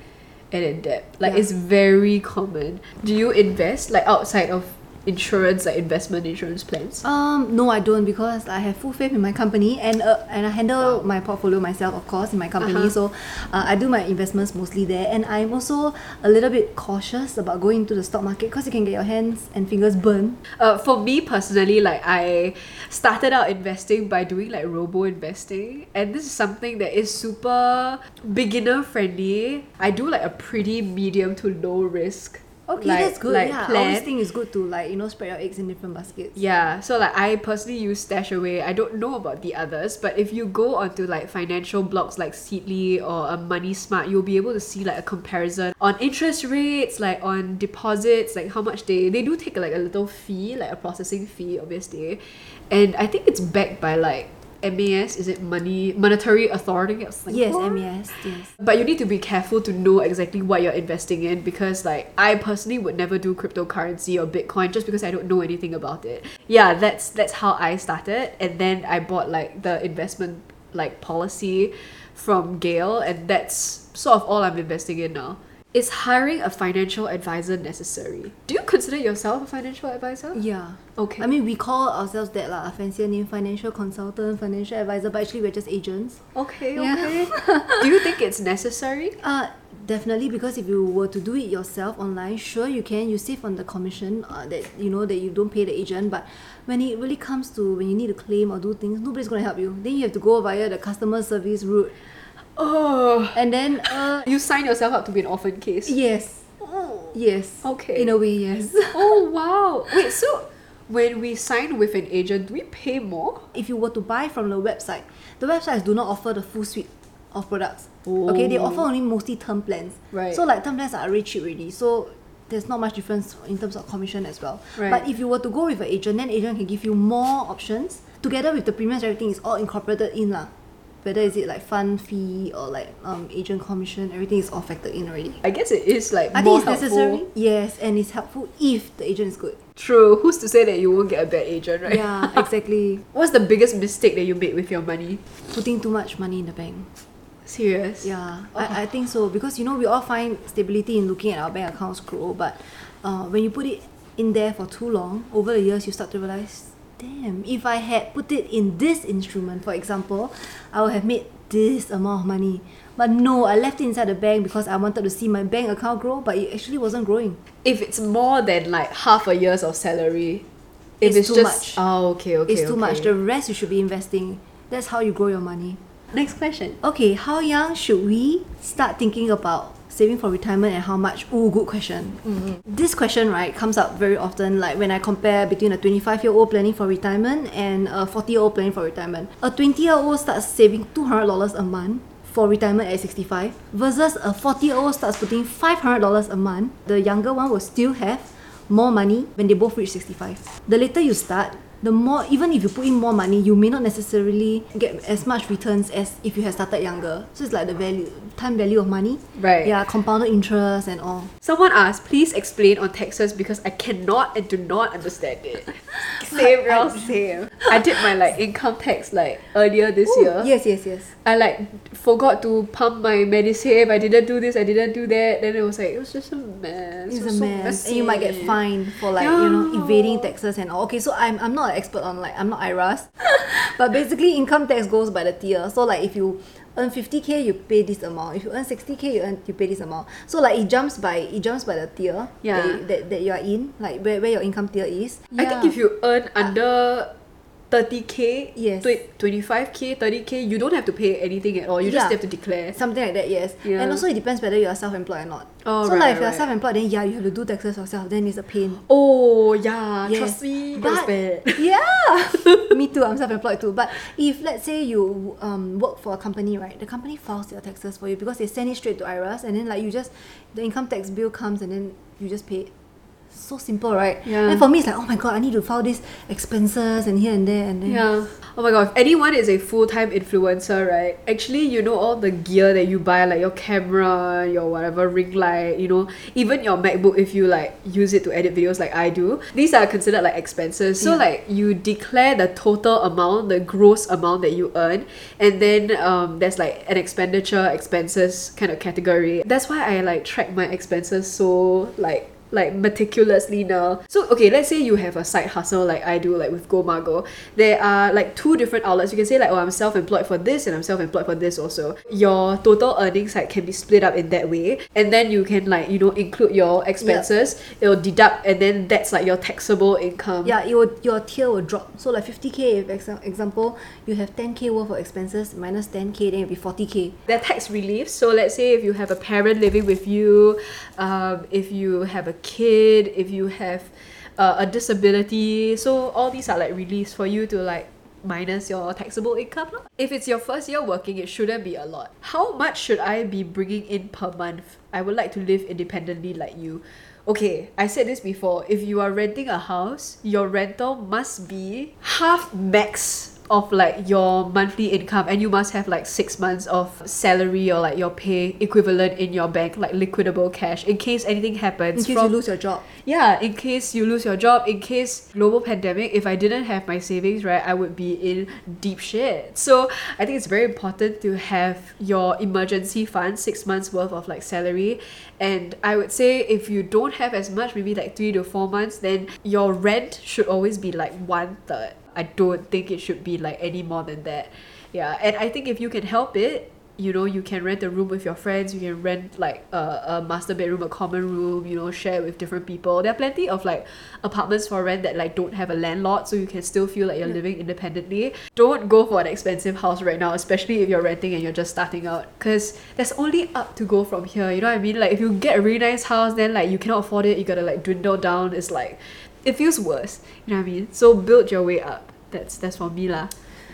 and in debt. Like it's very common. Do you invest like outside of insurance, like investment insurance plans? Um, no, I don't because I have full faith in my company and uh, and I handle my portfolio myself, of course, in my company. Uh-huh. So uh, I do my investments mostly there, and I'm also a little bit cautious about going into the stock market because you can get your hands and fingers burned. Uh, for me personally, like I started out investing by doing like robo investing, and this is something that is super beginner friendly. I do like a pretty medium to low risk Okay, like- that's good. like yeah, I plan. always think it's good to like you know spread your eggs in different baskets. Yeah, so like I personally use StashAway. I don't know about the others, but if you go onto like financial blogs like Seedly or um, a Money Smart, you'll be able to see like a comparison on interest rates, like on deposits, like how much they they do take like a little fee, like a processing fee, obviously, and I think it's backed by like MAS. Is it Money Monetary Authority of Yes, Singapore? MES. Yes. But you need to be careful to know exactly what you're investing in because, like, I personally would never do cryptocurrency or Bitcoin just because I don't know anything about it. Yeah, that's that's how I started, and then I bought like the investment like policy from Gail, and that's sort of all I'm investing in now. Is hiring a financial advisor necessary? Do you consider yourself a financial advisor? Yeah. Okay. I mean, we call ourselves that lah, a fancier name, financial consultant, financial advisor, but actually we're just agents. okay, Yeah. okay. do you think it's necessary? Uh, definitely because if you were to do it yourself online, sure you can. You save on the commission uh, that you know that you don't pay the agent. But when it really comes to when you need to claim or do things, nobody's gonna help you. Then you have to go via the customer service route, Oh, and then uh, you sign yourself up to be an orphan case. yes, Oh. yes, Okay. in a way, yes. oh wow. Wait, so when we sign with an agent, do we pay more? if you were to buy from the website, the websites do not offer the full suite of products. Okay, they Oh. offer only mostly term plans. Right. So like term plans are really cheap already. So there's not much difference in terms of commission as well. Right. But if you were to go with an agent, then agent can give you more options. Together with the premiums, everything is all incorporated in lah. Whether is it like fund fee or like um agent commission, everything is all factored in already. I guess it is like I more think it's helpful. necessary. Yes, and it's helpful if the agent is good. True. Who's to say that you won't get a bad agent, right? Yeah, exactly. What's the biggest mistake that you made with your money? Putting too much money in the bank. Serious? Yeah, I, I think so because you know we all find stability in looking at our bank accounts grow, but uh, when you put it in there for too long, over the years you start to realize, damn, if I had put it in this instrument, for example, I would have made this amount of money. But no, I left it inside the bank because I wanted to see my bank account grow, but it actually wasn't growing. If it's more than like half a year's of salary, if It's it's, too just much. oh okay okay it's too okay. much. The rest you should be investing. That's how you grow your money. Next question. Okay, how young should we start thinking about saving for retirement and how much? Ooh, good question. Mm-hmm. This question, right, comes up very often, like when I compare between a 25 year old planning for retirement and a 40 year old planning for retirement. A 20 year old starts saving $200 a month for retirement at 65 versus a 40 year old starts putting $500 a month. The younger one will still have more money when they both reach 65. The later you start, the more even if you put in more money, you may not necessarily get as much returns as if you had started younger. So it's like the value time value of money. Right. Yeah, compounded interest and all. Someone asked, please explain on taxes because I cannot and do not understand it. same, girl, same. I did my like income tax like earlier this Ooh, year. Yes, yes, yes. I like forgot to pump my Medisave. I didn't do this. I didn't do that. Then it was like it was just a mess. It's It was a so mess. And you might get fined for like, you know, Yeah. evading taxes and all. Okay, so I'm, I'm not an expert on like, I'm not IRAS. but basically, income tax goes by the tier. So, like, if you earn 50k, you pay this amount. If you earn 60k, you earn you pay this amount. So, like, it jumps by it jumps by the tier Yeah. that, you- that, that you are in, like where, where your income tier is. I think if you earn under 30k, Yes. twen- 25k, 30k, you don't have to pay anything at all. You just have to declare. Something like that, yes. Yeah. And also it depends whether you are self-employed or not. Oh, so right, like if you are right. self-employed, then yeah, you have to do taxes yourself. Then it's a pain. Oh yeah, Yes. trust me, But- that's bad. Yeah, me too. I'm self-employed too. But if let's say you um, work for a company, right? The company files your taxes for you because they send it straight to IRAS, and then like you just the income tax bill comes, and then you just pay it. So simple, right? Yeah. And for me, it's like, oh my god, I need to file these expenses and here and there and then. Yeah. Oh my god, if anyone is a full time influencer, right? Actually, you know all the gear that you buy, like your camera, your whatever ring light, you know, even your MacBook if you like use it to edit videos like I do. These are considered like expenses. So Yeah. like you declare the total amount, the gross amount that you earn, and then um there's like an expenditure expenses kind of category. That's why I like track my expenses so like like meticulously now. So okay, let's say you have a side hustle like I do, like with GoMago. There are like two different outlets. You can say like, oh, I'm self-employed for this and I'm self-employed for this also. Your total earnings like can be split up in that way, and then you can like you know include your expenses. It'll deduct, and then that's like your taxable income. Yeah, it will, your tier will drop. So like 50k, if exa- example, you have 10k worth of expenses minus 10k, then it'll be 40k. They're tax relief. So let's say if you have a parent living with you, um, if you have a kid, if you have uh, a disability. So all these are like released for you to like minus your taxable income. If it's your first year working, it shouldn't be a lot. How much should I be bringing in per month? I would like to live independently like you. Okay, I said this before. If you are renting a house, your rental must be half max of like your monthly income and you must have like six months of salary or like your pay equivalent in your bank like liquidable cash in case anything happens In case from you lose your job. yeah, in case you lose your job, in case global pandemic, if I didn't have my savings, right, I would be in deep shit. So I think it's very important to have your emergency fund, six months worth of like salary. And I would say if you don't have as much, maybe like three to four months, then your rent should always be like one third. I don't think it should be like any more than that. Yeah, and I think if you can help it, you know you can rent a room with your friends you can rent like a, a master bedroom a common room you know share with different people. There are plenty of like apartments for rent that like don't have a landlord so you can still feel like you're living independently. Don't go for an expensive house right now especially if you're renting and you're just starting out because there's only up to go from here you know what i mean? Like if you get a really nice house then like you cannot afford it you gotta like dwindle down. It's like it feels worse you know what i mean so build your way up that's that's for me lah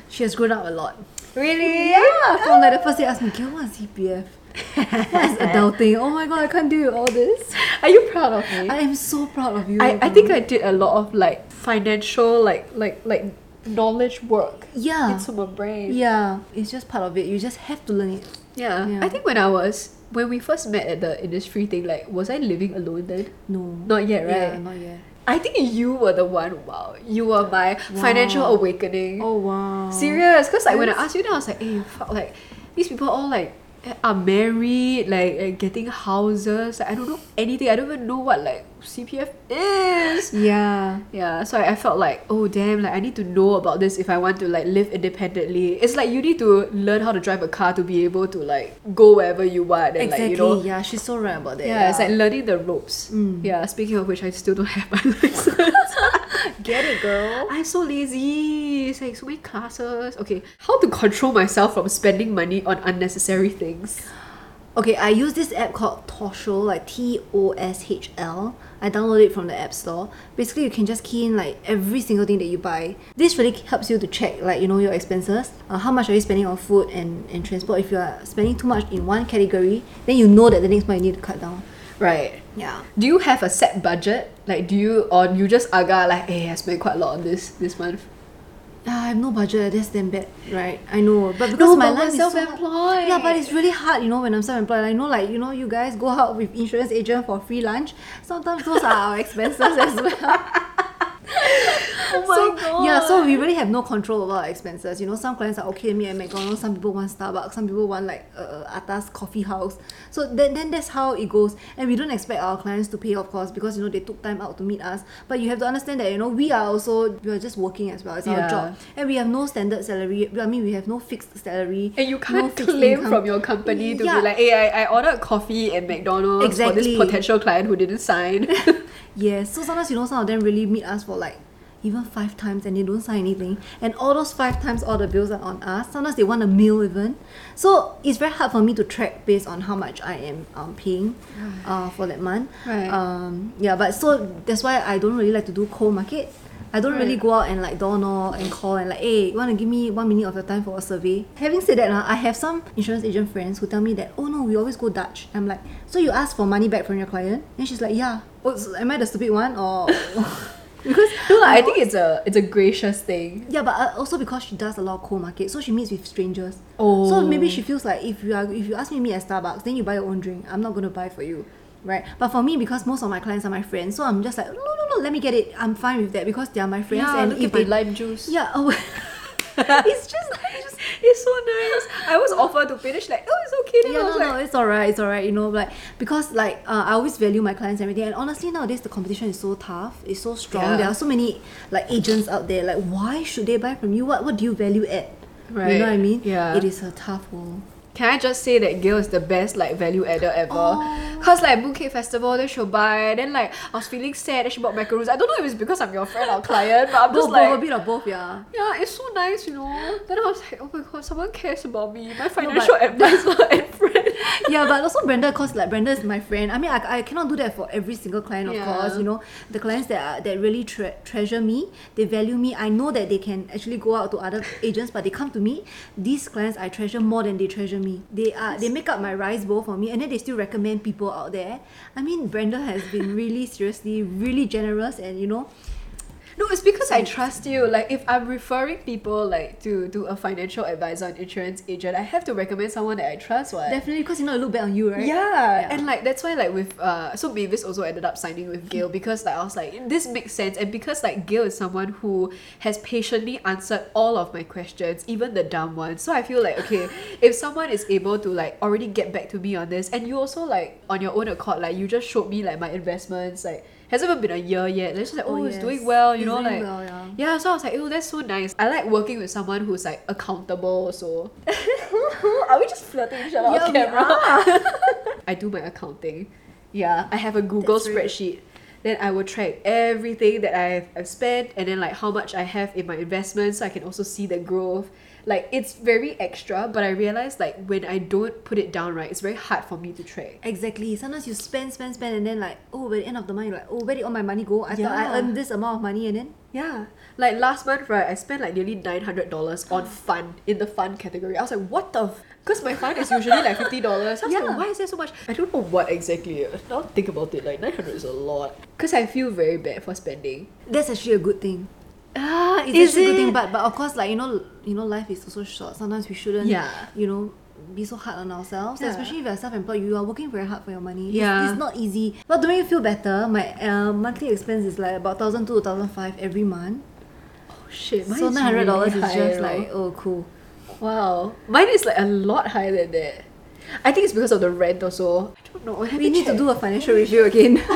She has grown up a lot. really Yeah, from like the first day, asked me, "Girl, what's CPF? What's adulting? Oh my god, I can't do all this." are you proud of me I am so proud of you. I, I think I did a lot of like financial like like like knowledge work yeah, into my brain. yeah, it's just part of it. You just have to learn it. Yeah. Yeah. I think when I was when we first met at the industry thing, like was I living alone then? No, Not yet, right? Yeah, not yet. I think you were the one. Wow, you were my financial awakening. Oh wow, Serious, because like when I asked you, then I was like, hey, fuck, like these people all like are married, like uh, getting houses. Like, I don't know anything. I don't even know what like CPF is. Yeah, Yeah, so I, I felt like, oh damn, like I need to know about this if I want to like live independently. It's like you need to learn how to drive a car to be able to like go wherever you want and exactly. like you know. yeah, she's so right about that. Yeah, it's like learning the ropes. Mm. Yeah, speaking of which, I still don't have my license. get it, girl. I'm so lazy. It's like so many classes. Okay, how to control myself from spending money on unnecessary things? Okay, I use this app called Toshl, like T O S H L. I downloaded it from the App Store. Basically, you can just key in like every single thing that you buy. This really helps you to check like you know your expenses. Uh, how much are you spending on food and, and transport? If you are spending too much in one category, then you know that the next month you need to cut down. Right. Yeah. Do you have a set budget? Like, do you or you just aga like, hey, I spent quite a lot on this this month? Ah, I have no budget. That's damn bad, right? I know, but because my but life is self-employed. Yeah, but it's really hard, you know, when I'm self-employed. I know, like you know, you guys go out with insurance agent for free lunch. Sometimes those are our expenses as well. Oh my so, god. Yeah, so we really have no control over our expenses. You know, some clients are okay with me at McDonald's, some people want Starbucks, some people want like uh, Atas coffee house. So then, then that's how it goes. And we don't expect our clients to pay, of course, because you know they took time out to meet us. But you have to understand that you know we are also we are just working as well. It's Yeah. our job, and we have no standard salary. I mean, we have no fixed salary. And you can't fixed claim income. from your company to Yeah. be like, hey, I, I ordered coffee at McDonald's for this potential client who didn't sign. Yes, so sometimes you know some of them really meet us for like even five times and they don't sign anything. And all those five times all the bills are on us. Sometimes they want a meal even. So it's very hard for me to track based on how much I am um, paying uh, for that month. Right. Um, yeah, but so that's why I don't really like to do cold market. I don't really go out and like door knock and call and like, hey, you want to give me one minute of your time for a survey? Having said that, uh, I have some insurance agent friends who tell me that, oh no, we always go Dutch. I'm like, so you ask for money back from your client? And she's like, yeah. Oh, am I the stupid one or? because no, lah, I think it's a it's a gracious thing. yeah, but uh, also because she does a lot of cold market, so she meets with strangers. Oh. So maybe she feels like if you are if you ask me to meet at Starbucks, then you buy your own drink. I'm not gonna buy for you, right? But for me, because most of my clients are my friends, so I'm just like no no no, let me get it. I'm fine with that because they are my friends. Yeah, and look if at my they lime juice. yeah, oh, it's just it's, it's so nice. I was offered to finish like, oh, it's okay. Then yeah, no, was no, like, it's alright, it's alright, you know, like because like uh, I always value my clients and everything, and honestly nowadays the competition is so tough, it's so strong. Yeah. There are so many like agents out there. Like, why should they buy from you? What what do you value at? You know what I mean? yeah. It is a tough world. Can I just say that Gail is the best like value adder ever? Oh. Cause like Mooncake Festival, then she'll buy. Then like I was feeling sad, then she bought macaroons. I don't know if it's because I'm your friend or client, but I'm just Both, like, both, a bit of both, yeah. yeah, it's so nice, you know. Then I was like, oh my god, someone cares about me, my but- financial advisor and friend. yeah, but also Brenda, cause like Brenda is my friend. I mean, I, I cannot do that for every single client, of Yeah. course. You know, the clients that are, that really tre- treasure me, they value me. I know that they can actually go out to other agents, but they come to me. These clients I treasure more than they treasure me. They are they make up my rice bowl for me, and then they still recommend people out there. I mean, Brenda has been really seriously, really generous, and you know, No, it's because I trust you. Like if I'm referring people like to to a financial advisor, and insurance agent, I have to recommend someone that I trust. What? definitely because you know it look bad on you, right? Yeah. and like that's why like with uh so Mavis also ended up signing with Gail because like I was like this makes sense and because like Gail is someone who has patiently answered all of my questions even the dumb ones so I feel like okay if someone is able to like already get back to me on this and you also like on your own accord like you just showed me like my investments like hasn't even been a year yet it's just like oh, oh it's yes. doing well you It's know like well, yeah. yeah so I was like oh that's so nice I like working with someone who's like accountable So are we just flirting each other Yeah, on camera. I do my accounting. Yeah, I have a Google That's spreadsheet. Then I will track everything that I've, I've spent and then like how much I have in my investments so I can also see the growth. Like it's very extra, but I realize like when I don't put it down right, it's very hard for me to track. Exactly. Sometimes you spend, spend, spend, and then like, oh, by the end of the month, you're like, oh, where did all my money go? I thought I earned this amount of money, and then Yeah. Like last month, right, I spent like nearly nine hundred dollars on fun in the fun category. I was like, what the because my fund is usually like fifty dollars. Yeah. like, why is there so much? I don't know what exactly. Now think about it, like nine hundred is a lot. Because I feel very bad for spending. that's actually a good thing. Ah, It's is actually a good thing, but but of course, like you know, you know, life is also short. Sometimes we shouldn't, Yeah. you know, be so hard on ourselves. Yeah. Especially if you're self-employed, you are working very hard for your money. It's- Yeah. it's, not easy. But to make you feel better, my uh, monthly expense is like about thousand two, thousand five every month. Oh, shit, mine so is nine hundred dollars really is high, just you know. like oh cool. wow. Mine is like a lot higher than that. I think it's because of the rent also. I don't know. I have We need to do a financial review again.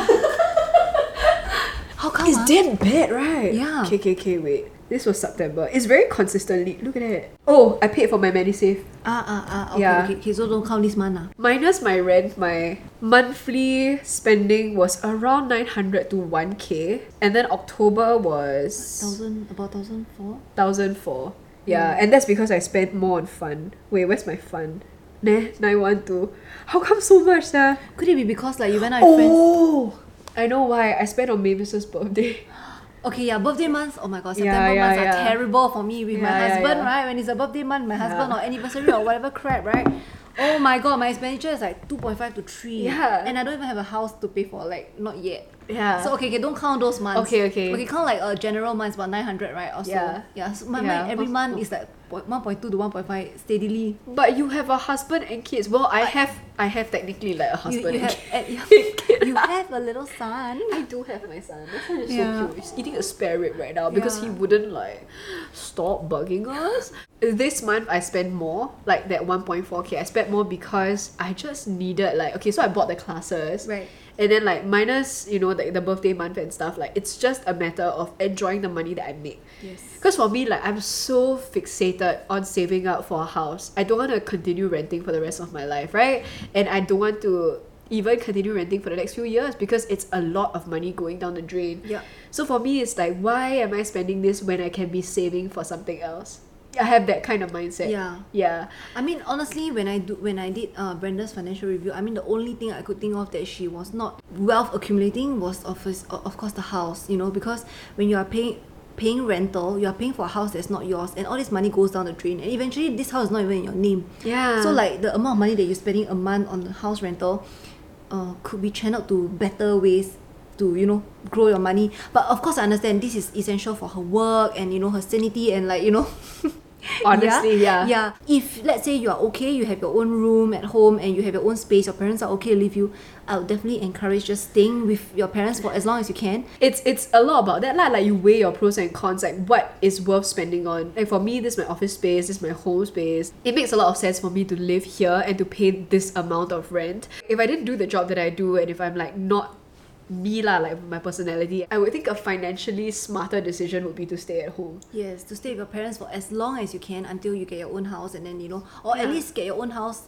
How come? It's ah? dead bad, right? Yeah. Okay, wait. This was September. It's very consistently. Look at that. Oh, I paid for my MediSave. Ah ah ah. Okay, Yeah. okay, okay. So don't count this month ah. Minus my rent, my monthly spending was around 900 to 1k. And then October was Thousand about thousand four. 1004. Yeah, and that's because I spent more on fun. Wait, where's my fun? Nah, 912. How come so much, sir? Could it be because like you went out with friends? I know why. I spent on Mavis's birthday. Okay, yeah, birthday months. Oh my god, September yeah, months yeah. are terrible for me with my husband, right? When it's a birthday month, my husband or anniversary or whatever crap, right? Oh my god, my expenditure is like two point five to three. Yeah. And I don't even have a house to pay for, like not yet. Yeah. So okay, okay, don't count those months. Okay, okay. Okay, count like a general month about nine hundred, right? Also. Yeah. Yeah. So my, Yeah. my every month is like one point two to one point five steadily. But you have a husband and kids. Well, I have I have technically like a husband you and have kids. eh, you have a little son. I do have my son. My son is Yeah. so cute. He's eating a spare rib right now because he wouldn't like stop bugging us. This month I spent more, like that 1.4k. I spent more because I just needed like okay, so I bought the classes. Right. And then like minus, you know, like the birthday month and stuff, like it's just a matter of enjoying the money that I make. Yes. Because for me, like I'm so fixated on saving up for a house. I don't want to continue renting for the rest of my life, right? And I don't want to even continue renting for the next few years because it's a lot of money going down the drain. Yeah. So for me, it's like, why am I spending this when I can be saving for something else? I have that kind of mindset. Yeah. Yeah. I mean, honestly, when I do when I did uh, Brenda's financial review, I mean, the only thing I could think of that she was not wealth accumulating was of of course the house. You know, because when you are paying paying rental, you are paying for a house that's not yours, and all this money goes down the drain, and eventually this house is not even in your name. Yeah. So like the amount of money that you're spending a month on the house rental, uh, could be channeled to better ways to you know grow your money. But of course, I understand this is essential for her work and you know her sanity and like you know. Honestly, yeah. Yeah. If let's say you are okay, you have your own room at home and you have your own space, your parents are okay to leave you, I would definitely encourage just staying with your parents for as long as you can. it's it's a lot about that lah. Like you weigh your pros and cons, like what is worth spending on. Like for me, this is my office space, this is my home space. It makes a lot of sense for me to live here and to pay this amount of rent. If I didn't do the job that I do, and if I'm like not me lah, like my personality, I would think a financially smarter decision would be to stay at home. Yes, to stay with your parents for as long as you can until you get your own house and then you know, or at least get your own house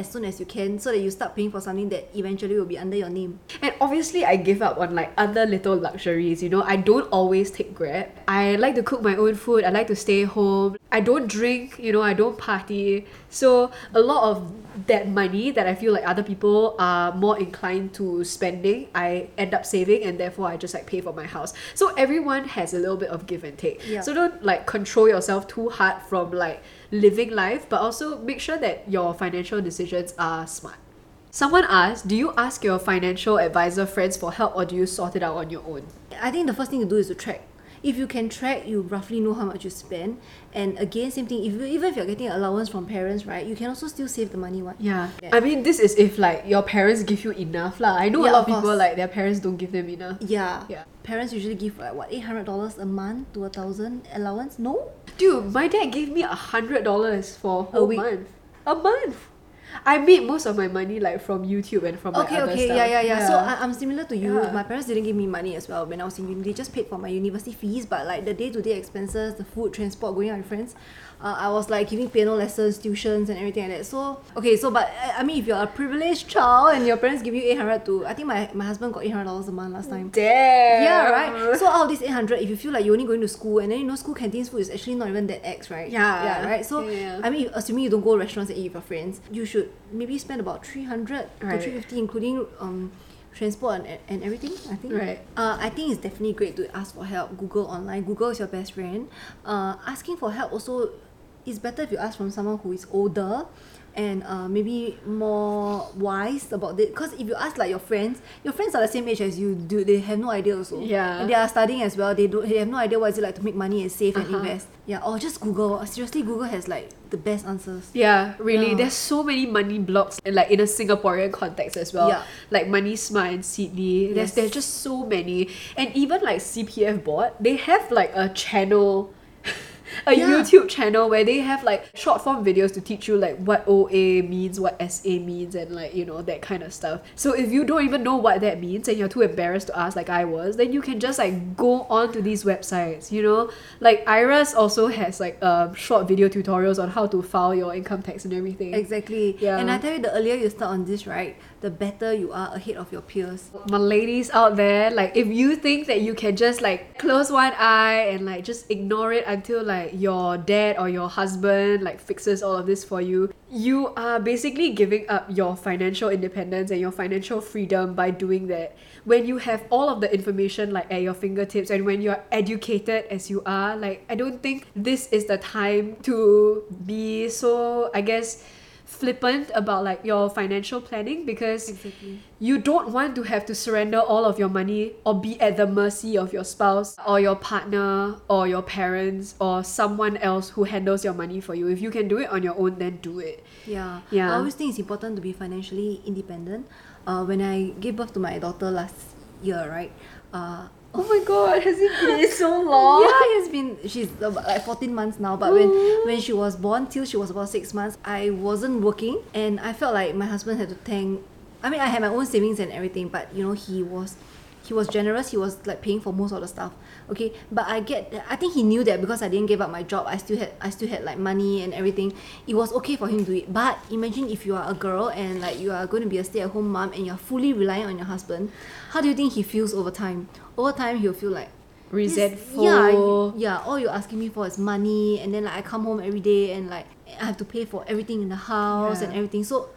as soon as you can so that you start paying for something that eventually will be under your name. And obviously, I give up on like other little luxuries. You know, I don't always take Grab. I like to cook my own food. I like to stay home. I don't drink, you know, I don't party. So a lot of that money that I feel like other people are more inclined to spending, I end up saving and therefore I just like pay for my house. So everyone has a little bit of give and take. Yeah. So don't like control yourself too hard from like living life, but also make sure that your financial decisions are smart. Someone asked, do you ask your financial advisor friends for help or do you sort it out on your own? I think the first thing to do is to track. If you can track, you roughly know how much you spend. And again, same thing. If you, even if you're getting allowance from parents, right, you can also still save the money. What? Yeah. Yeah. I mean, this is if like your parents give you enough lah. I know Yeah, a lot of people course. like their parents don't give them enough. Yeah. Yeah. Parents usually give like what eight hundred dollars a month to a thousand allowance. No. Dude, my dad gave me a hundred dollars for a A month. A month. I made most of my money like from YouTube and from like Okay, other okay, stuff. yeah, yeah, yeah, So I, I'm similar to you. Yeah. My parents didn't give me money as well when I was in uni. They just paid for my university fees, but like the day-to-day expenses, the food, transport, going out with friends, uh, I was like giving piano lessons, tuitions, and everything like that. So okay, so but uh, I mean, if you're a privileged child and your parents give you eight hundred to, I think my my husband got eight hundred dollars a month last time. Damn. Yeah, right. So out of this eight hundred, if you feel like you're only going to school and then you know school canteens food is actually not even that ex, right? Yeah. Yeah, right. So Yeah. I mean, assuming you don't go to restaurants and eat with your friends, you should maybe spend about three hundred Right. to three fifty, including um transport and, and everything. I think. Right. Uh, I think it's definitely great to ask for help. Google online. Google is your best friend. Uh, asking for help also is better if you ask from someone who is older and uh, maybe more wise about it because if you ask like your friends your friends are the same age as you do they have no idea also Yeah. and they are studying as well they don't they have no idea what is it like to make money and save and Uh-huh. invest yeah or just google seriously google has like the best answers Yeah, really. Yeah. There's so many money blogs, and like in a Singaporean context as well. Yeah. Like Money Smart and Seedly. There's Yes. there's just so many, and even like CPF board, they have like a channel. A Yeah. YouTube channel where they have like short form videos to teach you like what OA means, what SA means, and like you know that kind of stuff. So if you don't even know what that means and you're too embarrassed to ask, like I was, then you can just like go on to these websites. You know, like IRAS also has like um short video tutorials on how to file your income tax and everything. exactly Yeah. and i tell you the earlier you start on this right the better you are ahead of your peers my ladies out there, like if you think that you can just like close one eye and like just ignore it until like your dad or your husband like fixes all of this for you, you are basically giving up your financial independence and your financial freedom by doing that. When you have all of the information like at your fingertips and when you're educated as you are, like I don't think this is the time to be so I guess flippant about like your financial planning because exactly you don't want to have to surrender all of your money or be at the mercy of your spouse or your partner or your parents or someone else who handles your money for you. If you can do it on your own, then do it. Yeah. Yeah. I always think it's important to be financially independent. Uh, when I gave birth to my daughter last year, right? Uh, Oh my god, has it been so long? yeah, it has been she's like 14 months now. But when when she was born till she was about six months, I wasn't working, and I felt like my husband had to thank. I mean, I had my own savings and everything, but you know, he was he was generous. He was like paying for most of the stuff. Okay, but I get. I think he knew that because I didn't give up my job, I still had I still had like money and everything. It was okay for him to do it. But imagine if you are a girl and like you are going to be a stay-at-home mom and you're fully relying on your husband. How do you think he feels over time? Over time, he'll feel like Resentful. Yeah, yeah. All you're asking me for is money, and then like I come home every day and like I have to pay for everything in the house and everything. So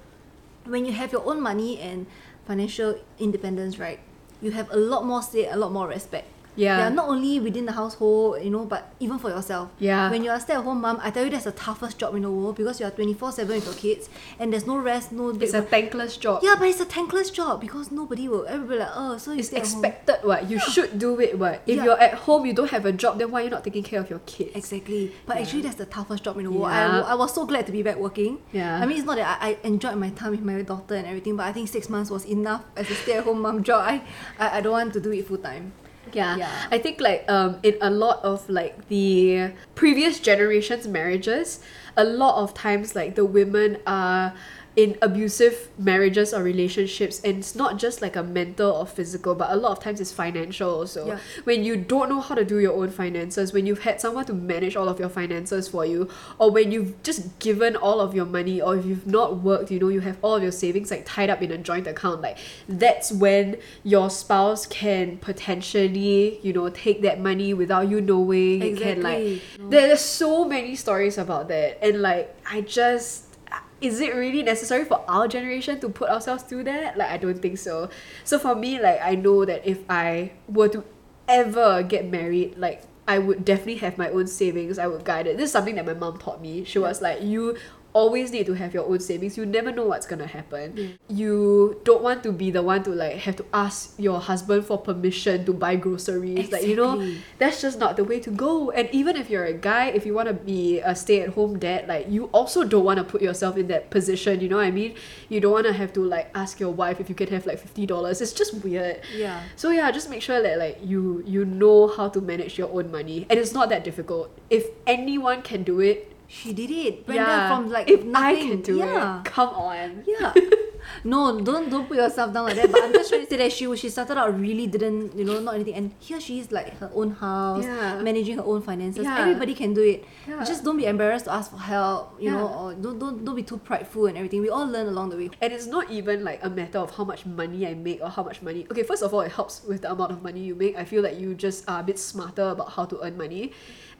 when you have your own money and financial independence, right, you have a lot more say, a lot more respect. Yeah. not only within the household, you know, but even for yourself. Yeah. When you're a stay-at-home mom, I tell you that's the toughest job in the world because you are 24/7 with your kids, and there's no rest, no. It's a thankless job. yeah, but it's a thankless job because nobody will. Everybody like, oh, so you It's stay at home." expected what? You should do it what? If Yeah. you're at home, you don't have a job, then why are you not taking care of your kids? Exactly. But actually, that's the toughest job in the world. Yeah. I, I was so glad to be back working. Yeah. I mean, it's not that I, I enjoyed my time with my daughter and everything, but I think six months was enough as a stay at home mom job. I, I, I don't want to do it full time. Yeah. Yeah. I think like um in a lot of like the previous generations marriages, a lot of times like the women are in abusive marriages or relationships and it's not just like a mental or physical but a lot of times it's financial also Yeah. when you don't know how to do your own finances when you've had someone to manage all of your finances for you or when you've just given all of your money or if you've not worked you know you have all of your savings like tied up in a joint account like that's when your spouse can potentially you know take that money without you knowing It can like Exactly. there- there's so many stories about that and like i just is it really necessary for our generation to put ourselves through that? Like i don't think so. So for me like i know that if i were to ever get married like i would definitely have my own savings. I would guide it. This is something that my mom taught me. She was like you always need to have your own savings. You never know what's gonna happen. You don't want to be the one to like have to ask your husband for permission to buy groceries. Like you know that's just not the way to go. And even if you're a guy if you want to be a stay-at-home dad like you also don't want to put yourself in that position. You know what i mean? You don't want to have to like ask your wife if you can have like $50 it's just weird. Yeah. so yeah just make sure that like you you know how to manage your own money. And it's not that difficult. If anyone can do it She did it. Brenda yeah from like if nothing. i can do yeah. it come on Yeah. no, don't don't put yourself down like that. But I'm just trying to say that she she started out really didn't you know not anything, and here she is like her own house, Yeah. managing her own finances. Yeah. Everybody can do it. Yeah. Just don't be embarrassed to ask for help. You know, or don't don't don't be too prideful and everything. We all learn along the way. And it's not even like a matter of how much money I make or how much money. Okay, first of all, it helps with the amount of money you make. I feel like you just are a bit smarter about how to earn money.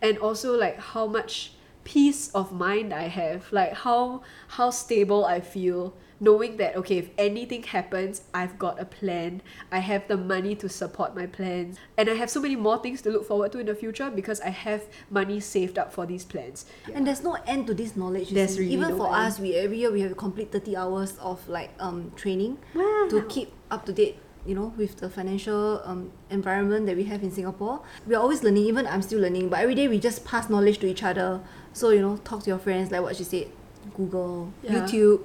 And also like how much peace of mind I have. Like how how stable I feel knowing that okay, if anything happens, I've got a plan. I have the money to support my plans. And I have so many more things to look forward to in the future because I have money saved up for these plans. And there's no end to this knowledge. There's really Even no for end. us, we every year we have to complete thirty hours of like um training Wow. to keep up to date. You know, with the financial um, environment that we have in Singapore, we are always learning. Even I'm still learning, but every day we just pass knowledge to each other. So you know, talk to your friends, like what she said, Google, Yeah. YouTube.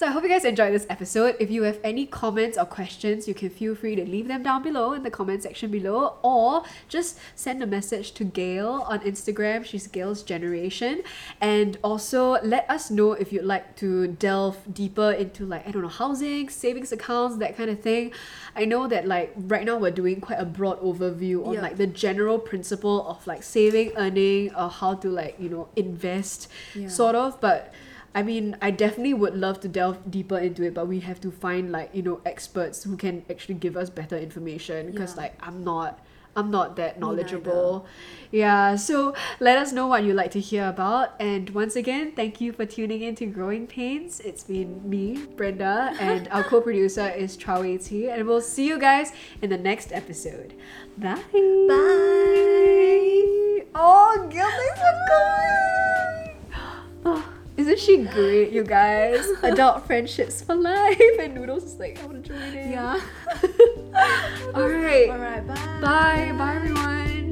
So I hope you guys enjoyed this episode. If you have any comments or questions, you can feel free to leave them down below in the comment section below or just send a message to Gail on Instagram. She's Gail's Generation. And also let us know if you'd like to delve deeper into like, I don't know, housing, savings accounts, that kind of thing. I know that like right now we're doing quite a broad overview on Yeah. like the general principle of like saving, earning, or how to like, you know, invest Yeah. sort of, but I mean, I definitely would love to delve deeper into it, but we have to find like you know experts who can actually give us better information because Yeah. like I'm not. I'm not that knowledgeable. Yeah, so let us know what you'd like to hear about. And once again, thank you for tuning in to Growing Pains. It's been me, Brenda, and our co producer is Chao Wei T. And we'll see you guys in the next episode. Bye. Bye. Oh, thanks for coming. Oh, isn't she great, you guys? Adult friendships for life. And Noodles is like, I want to join in. Yeah. All right. All right. Bye. Bye. Bye, everyone.